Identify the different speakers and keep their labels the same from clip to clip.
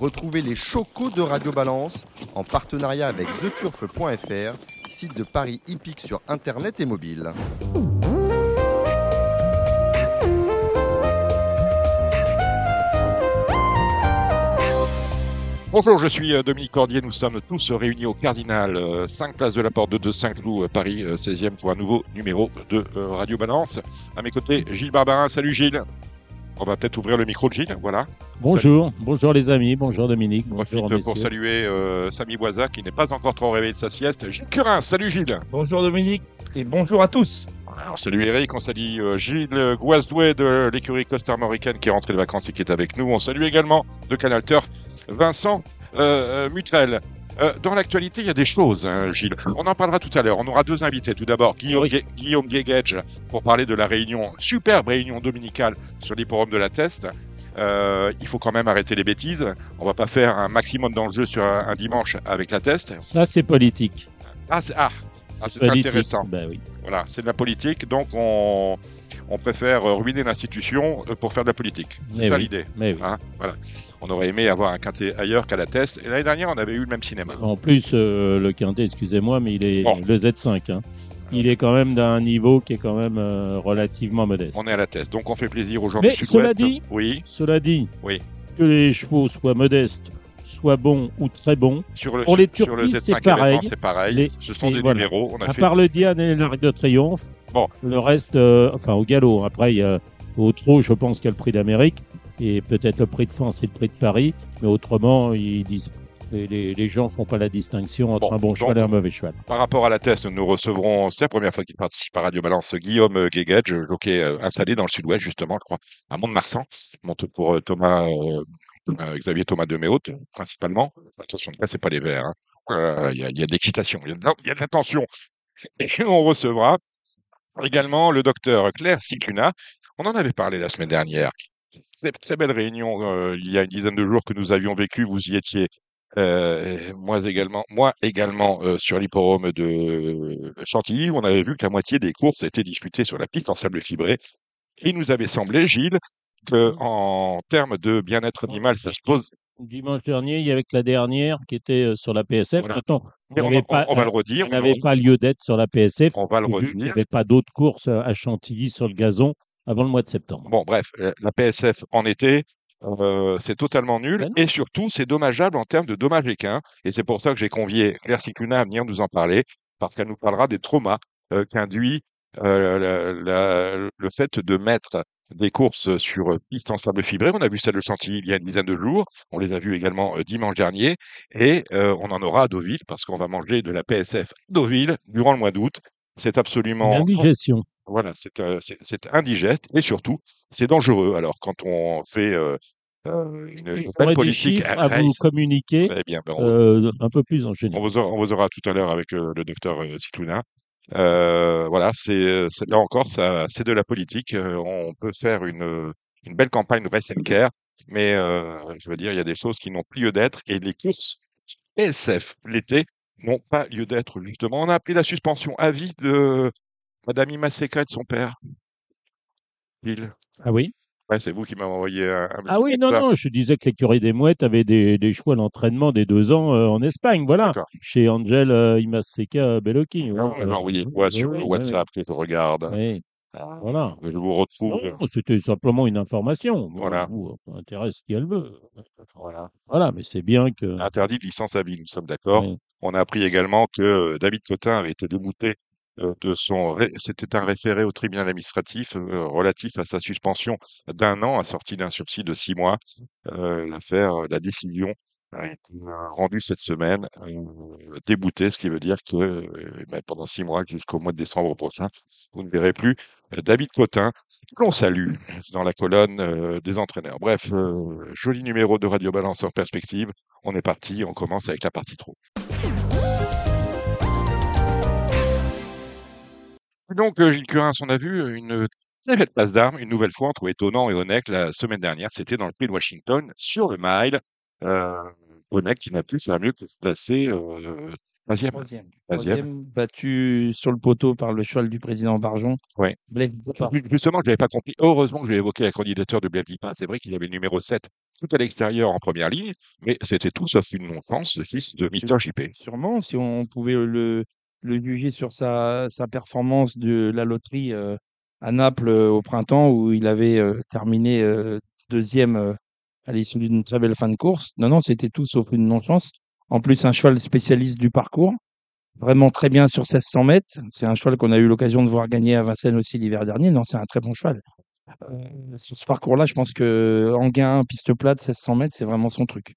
Speaker 1: Retrouvez les chocos de Radio Balance en partenariat avec theturf.fr, site de Paris hippique sur internet et mobile.
Speaker 2: Bonjour, je suis euh, Dominique Cordier. Nous sommes tous réunis au Cardinal, 5 places de la Porte de, Saint-Cloud, Paris 16e, pour un nouveau numéro de euh, Radio Balance. À mes côtés, Gilles Barbarin. Salut Gilles. On va peut-être ouvrir le micro de Gilles, voilà.
Speaker 3: Bonjour, bonjour les amis, bonjour Dominique.
Speaker 2: Profite
Speaker 3: Bonjour
Speaker 2: pour
Speaker 3: messieurs.
Speaker 2: saluer euh, Samy Boisa qui n'est pas encore trop réveillé de sa sieste. Gilles Curin, salut Gilles.
Speaker 4: Bonjour Dominique et bonjour à tous.
Speaker 2: Alors, salut Eric, on salue euh, Gilles Gouazdoué de l'écurie costarmoricaine qui est rentré de vacances et qui est avec nous. On salue également de Canal Turf Vincent euh, euh, Mutrel. Euh, dans l'actualité, il y a des choses, hein, Gilles. On en parlera tout à l'heure. On aura deux invités. Tout d'abord, Guillaume,
Speaker 3: Oui.
Speaker 2: Guillaume pour parler de la réunion, superbe réunion dominicale sur l'hipporome de la Teste. Euh, il faut quand même arrêter les bêtises. On va pas faire un maximum d'enjeux sur un, un dimanche avec la Teste.
Speaker 3: Ça, c'est politique.
Speaker 2: Ah, c'est ah, ah, intéressant.
Speaker 3: Ben oui.
Speaker 2: Voilà, c'est de la politique, donc on, on préfère euh, ruiner l'institution euh, pour faire de la politique. C'est ça
Speaker 3: oui.
Speaker 2: l'idée.
Speaker 3: Oui.
Speaker 2: hein, voilà. On aurait aimé avoir un quintet ailleurs qu'à la Teste. Et l'année dernière, on avait eu le même cinéma.
Speaker 3: En plus, euh, le quintet, excusez-moi, mais il est
Speaker 2: Bon.
Speaker 3: le Z5. hein. Il est quand même d'un niveau qui est quand même euh, relativement modeste.
Speaker 2: On est à la Teste, donc on fait plaisir aux gens
Speaker 3: Mais
Speaker 2: du Sud-Ouest.
Speaker 3: cela dit-
Speaker 2: oui,
Speaker 3: Cela dit,
Speaker 2: Oui.
Speaker 3: que les chevaux soient modestes, soient bons ou très bons,
Speaker 2: sur le,
Speaker 3: Pour les
Speaker 2: Z5
Speaker 3: c'est pareil.
Speaker 2: c'est pareil.
Speaker 3: Les-
Speaker 2: Ce sont des
Speaker 3: voilà.
Speaker 2: numéros. On a
Speaker 3: à
Speaker 2: fait
Speaker 3: part le Diane et l'Arc de Triomphe,
Speaker 2: Bon.
Speaker 3: le reste, euh, enfin au galop. Après, il y a au trot, je pense qu'il y a le prix d'Amérique et peut-être le prix de France et le prix de Paris, mais autrement, ils disent. Les, les- les gens font pas la distinction entre
Speaker 2: Bon,
Speaker 3: un bon
Speaker 2: donc-
Speaker 3: cheval et un mauvais cheval.
Speaker 2: Par rapport à la Teste, nous recevrons, c'est la première fois qu'il participe à Radio Balance, Guillaume Guéguedge, jockey euh, installé dans le Sud-Ouest, justement, je crois, à Mont-de-Marsan. Monte pour euh, Thomas, euh, euh, Xavier Thomas de Méhaute, principalement. Attention, ne cassez pas les verres. hein. Euh, Il y, a, de l'excitation, il y a de, la tension. Et on recevra également le docteur Claire Cicluna. On en avait parlé la semaine dernière. Très, très belle réunion euh, il y a une dizaine de jours que nous avions vécu. Vous y étiez. euh, moi également, moi également euh, sur l'hipporome de Chantilly, on avait vu que la moitié des courses étaient disputées sur la piste en sable fibré. Il nous avait semblé, Gilles, en termes de bien-être animal, ça se pose.
Speaker 3: Dimanche dernier, il y avait que la dernière qui était euh, sur la PSF.
Speaker 2: Voilà. Mais on,
Speaker 3: avait
Speaker 2: on-
Speaker 3: pas-
Speaker 2: on va le redire.
Speaker 3: elle n'avait pas lieu d'être sur la PSF.
Speaker 2: On va le
Speaker 3: vu qu'il n'y
Speaker 2: redire.
Speaker 3: avait pas d'autres courses euh, à Chantilly sur le gazon avant le mois de septembre.
Speaker 2: Bon, bref, la PSF en été, euh, c'est totalement nul.
Speaker 3: Ben
Speaker 2: et surtout, c'est dommageable en termes de dommages équins. Et c'est pour ça que j'ai convié Claire Cicluna à venir nous en parler, parce qu'elle nous parlera des traumas euh, qu'induit euh, le fait de mettre des courses sur piste en sable fibré. On a vu celle de Chantilly il y a une dizaine de jours. On les a vues également dimanche dernier. Et euh, on en aura à Deauville, parce qu'on va manger de la PSF à Deauville durant le mois d'août. C'est absolument
Speaker 3: L'indigestion.
Speaker 2: voilà, c'est euh, indigeste et surtout, c'est dangereux. Alors, quand on fait euh, euh, une, une belle
Speaker 3: des
Speaker 2: politique
Speaker 3: chiffres
Speaker 2: à
Speaker 3: vous communiquer
Speaker 2: très bien, ben, on,
Speaker 3: euh, un peu plus en
Speaker 2: on
Speaker 3: général.
Speaker 2: vous aura, on vous aura tout à l'heure avec euh, le docteur Cicluna. Euh, voilà, c'est c'est- là encore, c'est de la politique. Euh, on peut faire une, belle campagne Race and Care, mais euh, je veux dire, il y a des choses qui n'ont plus lieu d'être et les courses PSF l'été n'ont pas lieu d'être, justement. On a appelé la suspension à vie de Madame Ima Secret de son père. Gilles.
Speaker 3: Ah oui?
Speaker 2: Ouais, c'est vous qui m'avez envoyé un, un
Speaker 3: Ah oui, non,
Speaker 2: ça.
Speaker 3: non, je disais que l'écurie des Mouettes avait des, des chevaux à l'entraînement des deux ans euh, en Espagne, voilà, chez Angel euh, Imaseka Bellocchi.
Speaker 2: Non,
Speaker 3: voilà.
Speaker 2: non, oui, ouais, sur le WhatsApp que je regarde.
Speaker 3: Voilà.
Speaker 2: Je vous retrouve.
Speaker 3: C'était simplement une information.
Speaker 2: Voilà.
Speaker 3: Vous, ça intéresse qui elle veut.
Speaker 2: Voilà.
Speaker 3: Voilà, mais c'est bien que.
Speaker 2: Interdit de licence à vie, nous sommes d'accord. On a appris également que euh, David Cotin avait été débouté euh, ré- C'était un référé au tribunal administratif euh, relatif à sa suspension d'un an assorti d'un sursis de six mois. Euh, L'affaire, euh, la décision a été euh, rendue cette semaine, euh, débouté, ce qui veut dire que euh, ben, pendant six mois, jusqu'au mois de décembre prochain, vous ne verrez plus euh, David Cotin, que l'on salue dans la colonne euh, des entraîneurs. Bref, euh, joli numéro de Radio Balance en perspective. On est parti, on commence avec la partie trop. Donc, euh, Gilles Curins, on a vu une très belle place d'armes, une nouvelle fois entre étonnant et Honeck la semaine dernière. C'était dans le prix de Washington, sur le mile. Euh, Honeck qui n'a plus faire mieux que se placer euh, Troisième.
Speaker 4: Troisième.
Speaker 2: Troisième.
Speaker 4: Troisième, battu sur le poteau par le cheval du président Barjon.
Speaker 2: Ouais. Ju- Justement, je n'avais pas compris. Heureusement que j'ai évoqué la candidature de Blaise Dupin. C'est vrai qu'il avait le numéro 7 tout à l'extérieur en première ligne, mais c'était tout sauf une non-chance, le fils de Mister JP.
Speaker 4: Sûrement, si on pouvait le, le juger sur sa, performance de la loterie à Naples au printemps, où il avait terminé deuxième à l'issue d'une très belle fin de course. Non, non, c'était tout sauf une non-chance. En plus, un cheval spécialiste du parcours, vraiment très bien sur 1600 mètres. C'est un cheval qu'on a eu l'occasion de voir gagner à Vincennes aussi l'hiver dernier. Non, c'est un très bon cheval. Sur ce parcours-là, je pense que Anguin, piste plate, 1600 mètres, c'est vraiment son truc.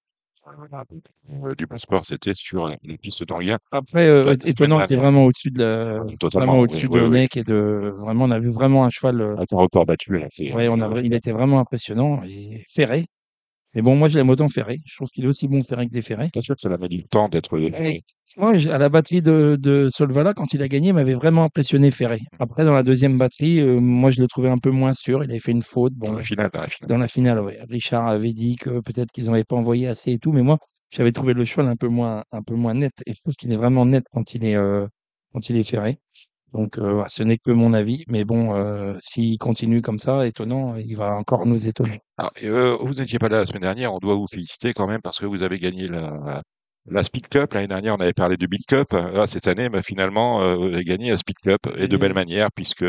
Speaker 2: Euh, du passeport, c'était sur la la piste d'Anguin.
Speaker 4: Après, euh, étonnant,
Speaker 2: pas
Speaker 4: vraiment au-dessus de la,
Speaker 2: Totalement.
Speaker 4: vraiment au-dessus
Speaker 2: oui,
Speaker 4: de
Speaker 2: oui.
Speaker 4: Et de vraiment, on a vu vraiment un cheval. euh,
Speaker 2: Ah, un record battu. Là, c'est-
Speaker 4: ouais, on a, vra- il était vraiment impressionnant et ferré. Mais bon, moi, je l'aime autant ferré. Je trouve qu'il est aussi bon ferré que déferré.
Speaker 2: Bien sûr que ça m'a mis du temps d'être.
Speaker 4: Et moi, à la batterie de, de Solvala, quand il a gagné, il m'avait vraiment impressionné ferré. Après, dans la deuxième batterie, euh, moi, je le trouvais un peu moins sûr. Il avait fait une faute.
Speaker 2: Dans
Speaker 4: Bon,
Speaker 2: la finale, dans la finale.
Speaker 4: dans la finale, ouais. Richard avait dit que peut-être qu'ils n'avaient pas envoyé assez et tout, mais moi, j'avais trouvé le cheval un peu moins, un peu moins net. Et je trouve qu'il est vraiment net quand il est, euh, quand il est ferré. Donc, euh, ce n'est que mon avis. Mais bon, euh, s'il continue comme ça, étonnant, il va encore nous étonner.
Speaker 2: Alors, euh, vous n'étiez pas là la semaine dernière, on doit vous féliciter quand même parce que vous avez gagné la, la Speed Cup. L'année dernière, on avait parlé de Big Cup. Là, cette année, bah, finalement, euh, vous avez gagné la Speed Cup et de belle manière puisque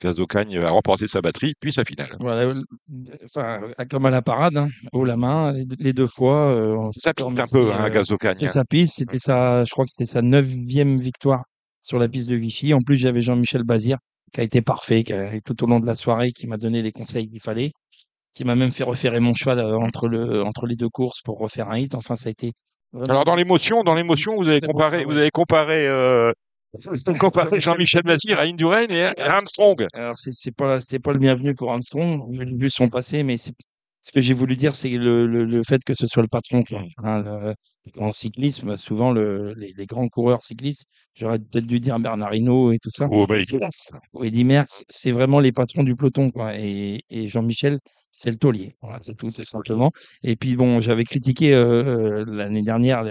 Speaker 2: Gazocagne a remporté sa batterie puis sa finale.
Speaker 4: Voilà, enfin, comme à la parade, hein, haut la main, les deux, fois. on
Speaker 2: C'est piste un peu, hein, Gazocagne.
Speaker 4: C'est sa piste, c'était sa, je crois que c'était sa neuvième victoire sur la piste de Vichy. En plus, j'avais Jean-Michel Bazir qui a été parfait, qui a, tout au long de la soirée, qui m'a donné les conseils qu'il fallait, qui m'a même fait refaire mon cheval euh, entre le, entre les deux courses pour refaire un hit. Enfin, ça a été vraiment-
Speaker 2: Alors, dans l'émotion, dans l'émotion, vous avez comparé, vous avez comparé, euh, comparé Jean-Michel Bazir à Indurain et à Armstrong.
Speaker 4: Alors, c'est pas, c'est pas le bienvenu pour Armstrong. Vu son passé, mais c'est ce que j'ai voulu dire, c'est le, le, le fait que ce soit le patron. quoi. Hein, le- en cyclisme, souvent, le, les, les grands coureurs cyclistes, j'aurais peut-être dû dire Bernard Hinault et tout ça.
Speaker 2: Oh, bah,
Speaker 4: ou Eddy Merckx, c'est vraiment les patrons du peloton. Quoi. Et, et Jean-Michel, c'est le taulier. Voilà, c'est tout, c'est simplement. Et puis, bon, j'avais critiqué euh, euh, l'année dernière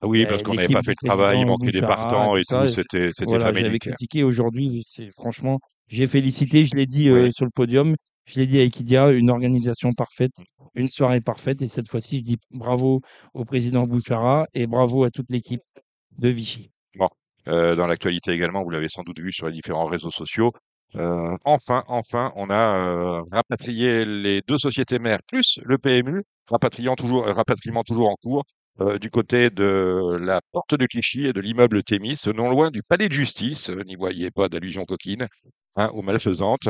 Speaker 2: Ah oui,
Speaker 4: Euh,
Speaker 2: parce qu'on n'avait pas fait le travail, il manquait des partants
Speaker 4: et
Speaker 2: et
Speaker 4: tout
Speaker 2: c'était,
Speaker 4: Voilà, j'avais critiqué aujourd'hui. Franchement, j'ai félicité, je l'ai dit euh, sur le podium, je l'ai dit à Equidia, une organisation parfaite, une soirée parfaite. Et cette fois-ci, je dis bravo au président Bouchara et bravo à toute l'équipe de Vichy.
Speaker 2: Euh, dans l'actualité également, vous l'avez sans doute vu sur les différents réseaux sociaux. Euh, enfin, enfin, on a euh, rapatrié les deux sociétés mères plus le PMU, rapatriement toujours en cours euh, du côté de la porte de Clichy et de l'immeuble Thémis, non loin du palais de justice. Euh, N'y voyez pas d'allusion coquine hein, ou malfaisante.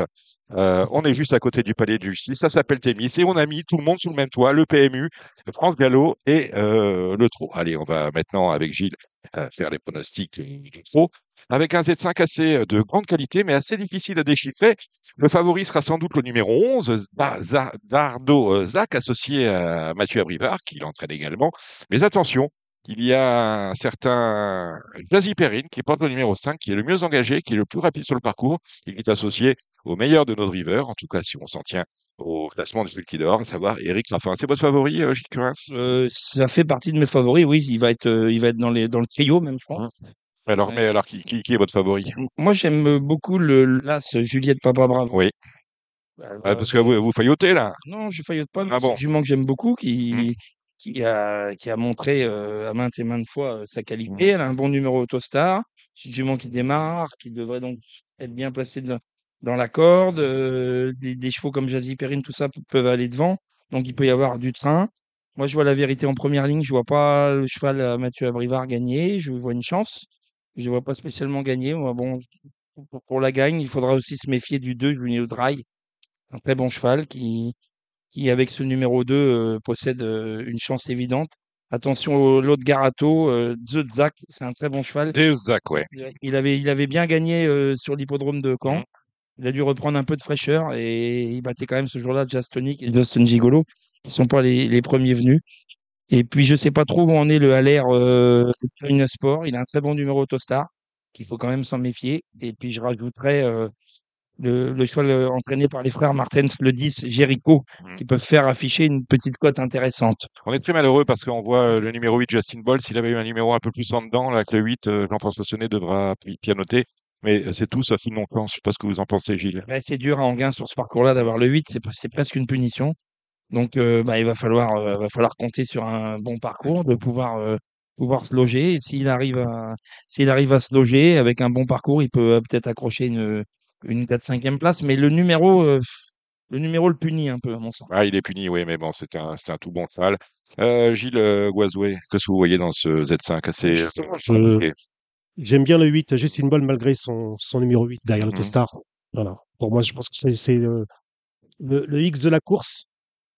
Speaker 2: Euh, on est juste à côté du palais de justice. Ça s'appelle Thémis et on a mis tout le monde sous le même toit, le PMU, France Gallo et le Trot. Allez, on va maintenant avec Gilles faire les pronostics du Trot avec un Z5 assez euh, de grande qualité, mais assez difficile à déchiffrer. Le favori sera sans doute le numéro 11, Da- Za- Dardo euh, Zach, associé à Mathieu Abrivard, qui l'entraîne également. Mais attention, il y a un certain Jazzy Perrine qui porte le numéro 5, qui est le mieux engagé, qui est le plus rapide sur le parcours. Il est associé au meilleur de nos drivers, en tout cas si on s'en tient au classement du d'Or, à savoir Eric Raffin. C'est votre favori, euh, Gilles Curins?
Speaker 4: Euh, ça fait partie de mes favoris, oui. Il va être, il va être dans, les, dans le trio, même, je pense.
Speaker 2: Alors,
Speaker 4: Ouais.
Speaker 2: mais alors qui, qui, qui est votre favori?
Speaker 4: Moi, j'aime beaucoup le l'As Juliette Papa Bravo.
Speaker 2: Oui,
Speaker 4: Euh,
Speaker 2: Ah, parce que vous, vous faillotez là.
Speaker 4: Non, je faillote pas.
Speaker 2: Ah
Speaker 4: c'est
Speaker 2: bon
Speaker 4: que j'aime beaucoup, qui,
Speaker 2: Mhm.
Speaker 4: qui, a, qui a montré euh, à maintes et maintes fois euh, sa qualité. Elle a un bon numéro Autostar. C'est jument qui démarre, qui devrait donc être bien placée dans, dans la corde. euh, des, des chevaux comme Jazzy Perrine, tout ça pe- peuvent aller devant. Donc il peut y avoir du train. Moi, je vois la vérité en première ligne. Je vois pas le cheval Mathieu Abrivard gagner. Je vois une chance. Je ne vois pas spécialement gagner. Moi, bon, pour, pour la gagne, il faudra aussi se méfier du 2, Junio Dry un très bon cheval qui, qui avec ce numéro 2, euh, possède euh, une chance évidente. Attention au l'autre Garato, euh, Zak, c'est un très bon cheval.
Speaker 2: Zach, ouais.
Speaker 4: Il avait, il avait bien gagné euh, sur l'hippodrome de Caen.
Speaker 2: Mhm.
Speaker 4: Il a dû reprendre un peu de fraîcheur et il battait quand même ce jour-là Jastonic et Justin Gigolo, qui sont pas les, les premiers venus. Et puis je sais pas trop où en est le Haller euh, Sport. Il a un très bon numéro Autostar, qu'il faut quand même s'en méfier. Et puis je rajouterais euh, le, le cheval entraîné par les frères Martens, le 10, Jericho,
Speaker 2: Mhm.
Speaker 4: qui peuvent faire afficher une petite cote intéressante.
Speaker 2: On est très malheureux parce qu'on voit euh, le numéro 8, Justin Ball. S'il avait eu un numéro un peu plus en dedans, là, avec le 8, euh, Jean-François Sonnet devra pi- pianoter. Mais euh, c'est tout sauf une non-plan. Je sais pas ce que vous en pensez, Gilles.
Speaker 4: Ouais, c'est dur à Anguin sur ce parcours-là d'avoir le 8, c'est, pre- c'est presque une punition. Donc, euh, bah, il va falloir, euh, va falloir compter sur un bon parcours, de pouvoir, euh, pouvoir se loger. Et s'il arrive à, s'il arrive à se loger avec un bon parcours, il peut euh, peut-être accrocher une, une 4-5e place. Mais le numéro, euh, le numéro le punit un peu, à mon sens.
Speaker 2: Ah, il est puni, oui, mais bon, c'est un, c'est un tout bon cheval. Euh, Gilles Guazoué, qu'est-ce que vous voyez dans ce Z5 assez euh,
Speaker 5: Justement, je-
Speaker 2: compliqué
Speaker 5: J'aime bien le 8, Justin Ball, malgré son, son numéro 8 derrière
Speaker 2: Mhm.
Speaker 5: l'autostar. Voilà. Pour moi, je pense que c'est c'est, le, le X de la course.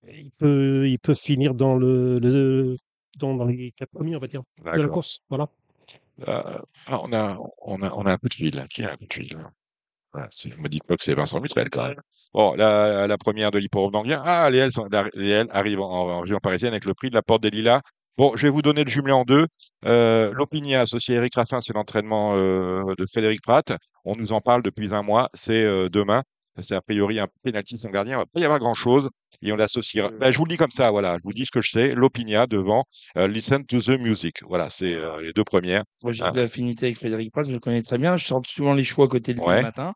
Speaker 5: Il peut, il peut finir dans, le, le- dans, dans les quatre premiers, on va dire, de la course. Voilà.
Speaker 2: Euh, ah, on, a, on, a, on a un coup de fil. Qui a un coup de fil voilà, c'est- Me dites pas que c'est Vincent Mutuel quand même. Bon, la, la première de l'hipporome d'Anguien. Ah, Léel, sont- la- Léel arrive en, en région parisienne avec le prix de la Porte des Lilas. Bon, je vais vous donner le jumelé en deux. Euh, L'Opinia associé à Eric Raffin, c'est l'entraînement euh, de Frédéric Pratt. On nous en parle depuis un mois. C'est euh, demain. C'est a priori un pénalty sans gardien. Il va pas y avoir grand-chose. Et on l'associera. Ben, je vous le dis comme ça, voilà. Je vous dis ce que je sais. L'Opinia devant euh, Listen to the Music. Voilà, c'est euh, les deux premières.
Speaker 4: Moi, j'ai
Speaker 2: Ah.
Speaker 4: de l'affinité avec Frédéric Paz, je le connais très bien. Je sors souvent les choix à côté de lui
Speaker 2: Ouais.
Speaker 4: le matin.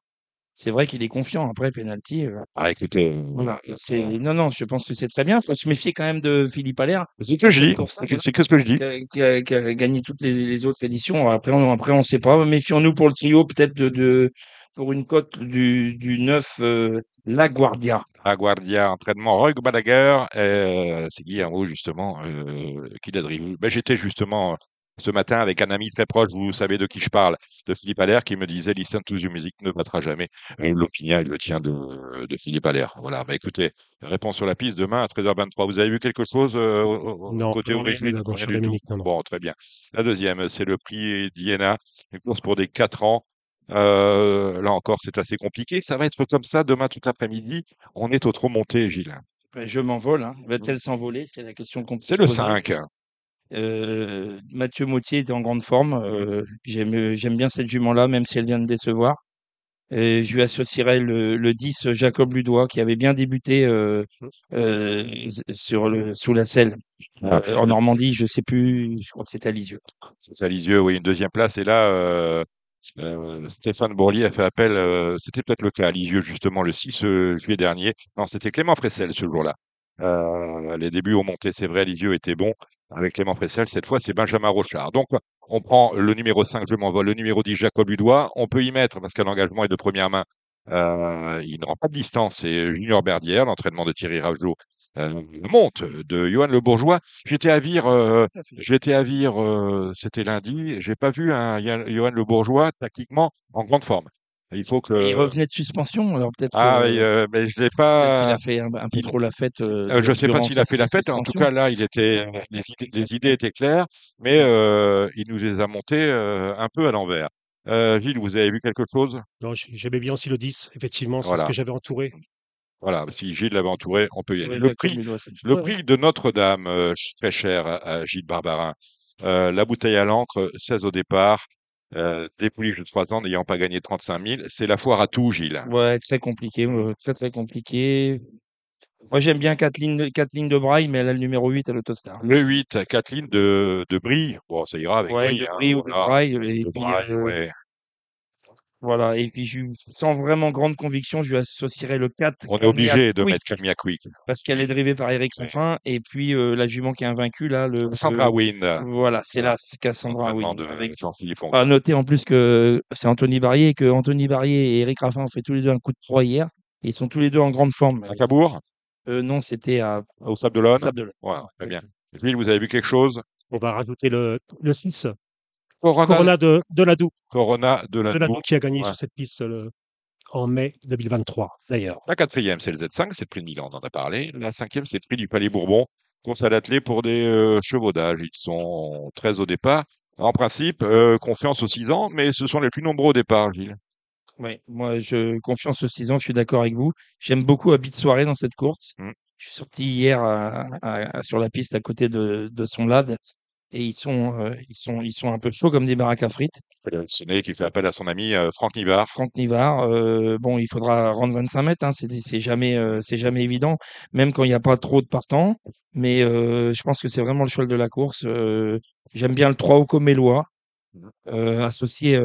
Speaker 4: C'est vrai qu'il est confiant. Après, penalty. euh,
Speaker 2: Ah, écoutez,
Speaker 4: voilà. Non, non, je pense que c'est très bien. Il faut se méfier quand même de Philippe Allaire,
Speaker 2: c'est ce que je dis. C'est que ce que je dis.
Speaker 4: qui a, qui a- qui a gagné toutes les, les autres éditions. Après, on, après, on sait pas. Méfions-nous pour le trio, peut-être de, de, pour une cote du, du 9, euh, La Guardia.
Speaker 2: La Guardia, entraînement Roy Balaguer. Euh, c'est Guillermo, justement, euh, qui l'a drivé. Ben, J'étais justement euh, ce matin avec un ami très proche, vous savez de qui je parle, de Philippe Allaire, qui me disait Listen to the music ne battra jamais. Et L'opinion, il le tient de, de Philippe Allaire. Voilà, bah écoutez, réponse sur la piste demain à 13h23. Vous avez vu quelque chose euh, au-
Speaker 5: Non,
Speaker 2: côté
Speaker 5: non,
Speaker 2: origine?
Speaker 5: rien, mon
Speaker 2: Rien
Speaker 5: cher
Speaker 2: du tout.
Speaker 5: Dominique, non, non.
Speaker 2: Bon, très bien. La deuxième, c'est le prix d'Iéna, une course pour des 4 ans. Euh, là encore, c'est assez compliqué. Ça va être comme ça demain tout l'après-midi. On est au trop monté, Gilles.
Speaker 4: Ben, je m'envole. Hein. Va-t-elle s'envoler? C'est la question qu'on
Speaker 2: C'est le
Speaker 4: poser.
Speaker 2: 5.
Speaker 4: Euh, Mathieu Mautier était en grande forme. Euh, j'aime, bien cette jument-là, même si elle vient de décevoir. Et je lui associerai le, le 10 Jacob Ludois, qui avait bien débuté euh, euh, sur le, sous la selle.
Speaker 2: Ah.
Speaker 4: Euh, en Normandie, je sais plus, je crois que c'était à Lisieux.
Speaker 2: C'est ça, Lisieux, oui, une deuxième place. Et là, euh, Stéphane Bourlier a fait appel. euh, c'était peut-être le cas à Lisieux, justement, le 6 euh, juillet dernier. Non, c'était Clément Fressel ce jour-là. Les débuts ont monté, c'est vrai, Lisieux était bon. Avec Clément Fressel, cette fois, c'est Benjamin Rochard. Donc, on prend le numéro 5, je m'envoie, le numéro 10, Jacob Ludois. On peut y mettre, parce qu'un engagement est de première main, il ne rend pas de distance. C'est Junior Berdière, l'entraînement de Thierry Rageot. Euh, monte de Johan Le Bourgeois. J'étais à Vire, euh, j'étais à Vire, euh, c'était lundi. J'ai pas vu un Johan Le Bourgeois tactiquement en grande forme. Il faut que.
Speaker 4: Et il revenait de suspension, alors peut-être
Speaker 2: Ah oui, euh, mais je l'ai
Speaker 4: peut-être qu'il
Speaker 2: pas.
Speaker 4: a fait un, un peu
Speaker 2: il-
Speaker 4: trop la fête. euh,
Speaker 2: Euh, je sais pas s'il a fait la fête. En tout cas, là, il était, les idées, les idées étaient claires, mais euh, il nous les a montées euh, un peu à l'envers. Euh, Gilles, vous avez vu quelque chose?
Speaker 5: Non, j'aimais bien aussi le 10, effectivement, c'est
Speaker 2: Voilà.
Speaker 5: ce que j'avais entouré.
Speaker 2: Voilà, si Gilles l'avait entouré, on peut y aller. Le prix, Le prix de Notre-Dame, euh, très cher à, à Gilles Barbarin. Euh, la bouteille à l'encre, 16 au départ. Euh, des pouliches de 3 ans n'ayant pas gagné 35 000. C'est la foire à tout, Gilles.
Speaker 4: Ouais, très compliqué, très très compliqué. Moi, j'aime bien Kathleen, Kathleen de Braille, mais elle a le numéro 8 à l'Autostar.
Speaker 2: Le 8, Kathleen de, de Brie. Bon, ça ira avec
Speaker 4: Ouais,
Speaker 2: Brie.
Speaker 4: de
Speaker 2: hein,
Speaker 4: Brie ou de
Speaker 2: voilà.
Speaker 4: Braille. Et
Speaker 2: De
Speaker 4: puis,
Speaker 2: Braille,
Speaker 4: euh,
Speaker 2: ouais.
Speaker 4: Voilà. Et puis, je, sans vraiment grande conviction, je lui associerai le 4.
Speaker 2: On est obligé de mettre Camilla Quick.
Speaker 4: Parce qu'elle est drivée par Eric
Speaker 2: Ouais.
Speaker 4: Raffin. Et puis, euh, la jument qui est invaincue, là, le.
Speaker 2: Sandra
Speaker 4: le-
Speaker 2: Wind.
Speaker 4: Voilà, c'est là, c'est Cassandra Wynne.
Speaker 2: de
Speaker 4: Avec
Speaker 2: Jean-Philippe.
Speaker 4: À noter en plus que c'est Anthony Barrier et que Anthony Barrier et Eric Raffin ont fait tous les deux un coup de 3 hier. Et ils sont tous les deux en grande forme.
Speaker 2: À Cabourg,
Speaker 4: Euh, non, c'était à
Speaker 2: au Sable d'Olonne?
Speaker 4: Sable d'Olonne.
Speaker 2: Ouais, très bien. Gilles, vous avez vu quelque chose?
Speaker 5: On va rajouter le, le 6,
Speaker 2: Corona,
Speaker 5: Corona de, de Ladoux,
Speaker 2: Corona de la
Speaker 5: de Ladoux qui a gagné
Speaker 2: Ouais.
Speaker 5: sur cette piste le- en mai 2023, d'ailleurs.
Speaker 2: La quatrième, c'est le Z5, c'est le prix de Milan, on en a parlé. La cinquième, c'est le prix du Palais Bourbon. Course à l'attelé pour des euh, chevaudages. Ils sont 13 au départ. En principe, euh, confiance aux 6 ans, mais ce sont les plus nombreux au départ, Gilles.
Speaker 4: Oui, moi, je confiance aux 6 ans, je suis d'accord avec vous. J'aime beaucoup Habit de soirée dans cette course.
Speaker 2: Mm.
Speaker 4: Je suis sorti hier à- à- à- sur la piste à côté de, de son lad. Et ils sont, euh, ils sont, ils sont un peu chauds comme des baraques à frites.
Speaker 2: Séné qui fait appel à son ami euh, Franck Nivard.
Speaker 4: Franck Nivard, euh, bon, il faudra rendre 25 mètres, hein, c'est c'est jamais, euh, c'est jamais évident, même quand il n'y a pas trop de partants. Mais euh, je pense que c'est vraiment le cheval de la course. Euh, J'aime bien le 3 au Comélois, euh, associé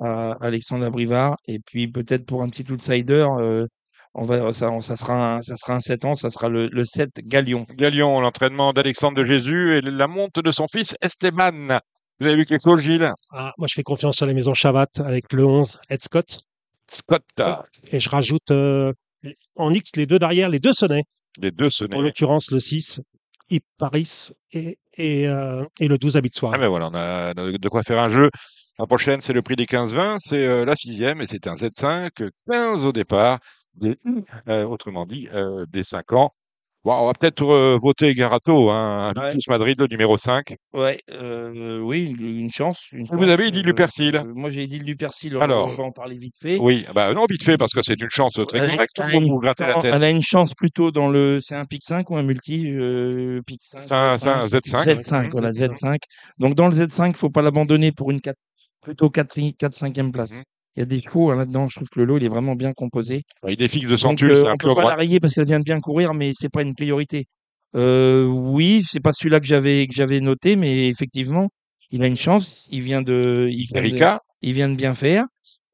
Speaker 4: à Alexandre Abrivard. Et puis peut-être pour un petit outsider, euh, on va, ça, ça sera un, ça sera un 7 ans, ça sera le, le 7 Galion.
Speaker 2: Galion, l'entraînement d'Alexandre de Jésus et la monte de son fils Esteban. Vous avez vu quelque chose, Gilles?
Speaker 5: Ah, moi, je fais confiance à la maison Chavat avec le 11, Ed Scott.
Speaker 2: Scott,
Speaker 5: Et je rajoute euh, en X les deux derrière, les deux sonnets.
Speaker 2: les deux
Speaker 5: En
Speaker 2: sonnets.
Speaker 5: l'occurrence, le 6, Hip Paris et, et, euh, et le 12, Habit Soir.
Speaker 2: Ah ben voilà, on a de quoi faire un jeu. La prochaine, c'est le prix des 15-20, c'est euh, la sixième et c'est un Z5, 15 au départ, des, euh, autrement dit, euh, des 5 ans. Bon, on va peut-être euh, voter Garato, hein,
Speaker 4: Ouais.
Speaker 2: Madrid, le numéro 5.
Speaker 4: Ouais, euh, oui, une, chance. Une
Speaker 2: Vous
Speaker 4: chance,
Speaker 2: avez dit du
Speaker 4: euh,
Speaker 2: Persil.
Speaker 4: euh, moi, j'ai dit du persil.
Speaker 2: Alors.
Speaker 4: on va en parler vite fait.
Speaker 2: Oui, bah non, vite fait, parce que c'est une chance très
Speaker 4: Elle-
Speaker 2: correcte
Speaker 4: elle une
Speaker 2: la
Speaker 4: chance-
Speaker 2: tête.
Speaker 4: Elle a une chance plutôt dans le. C'est un pic 5 ou un multi euh, pic 5
Speaker 2: C'est un- c'est un Z5.
Speaker 4: Z5, voilà, Z5. Donc dans le Z5, faut pas l'abandonner pour une 4, plutôt 4, 4 5e place.
Speaker 2: Mhm.
Speaker 4: Il y a des chevaux hein, là-dedans. Je trouve que le lot il est vraiment bien composé.
Speaker 2: Il défixe de
Speaker 4: Donc
Speaker 2: Centule,
Speaker 4: euh,
Speaker 2: c'est un
Speaker 4: on
Speaker 2: peu
Speaker 4: peut pas
Speaker 2: droit.
Speaker 4: la rayer parce qu'elle vient de bien courir, mais c'est pas une priorité. Euh, oui, c'est pas celui-là que j'avais que j'avais noté, mais effectivement, il a une chance. Il vient de, il vient de,
Speaker 2: Erika,
Speaker 4: il vient de bien faire.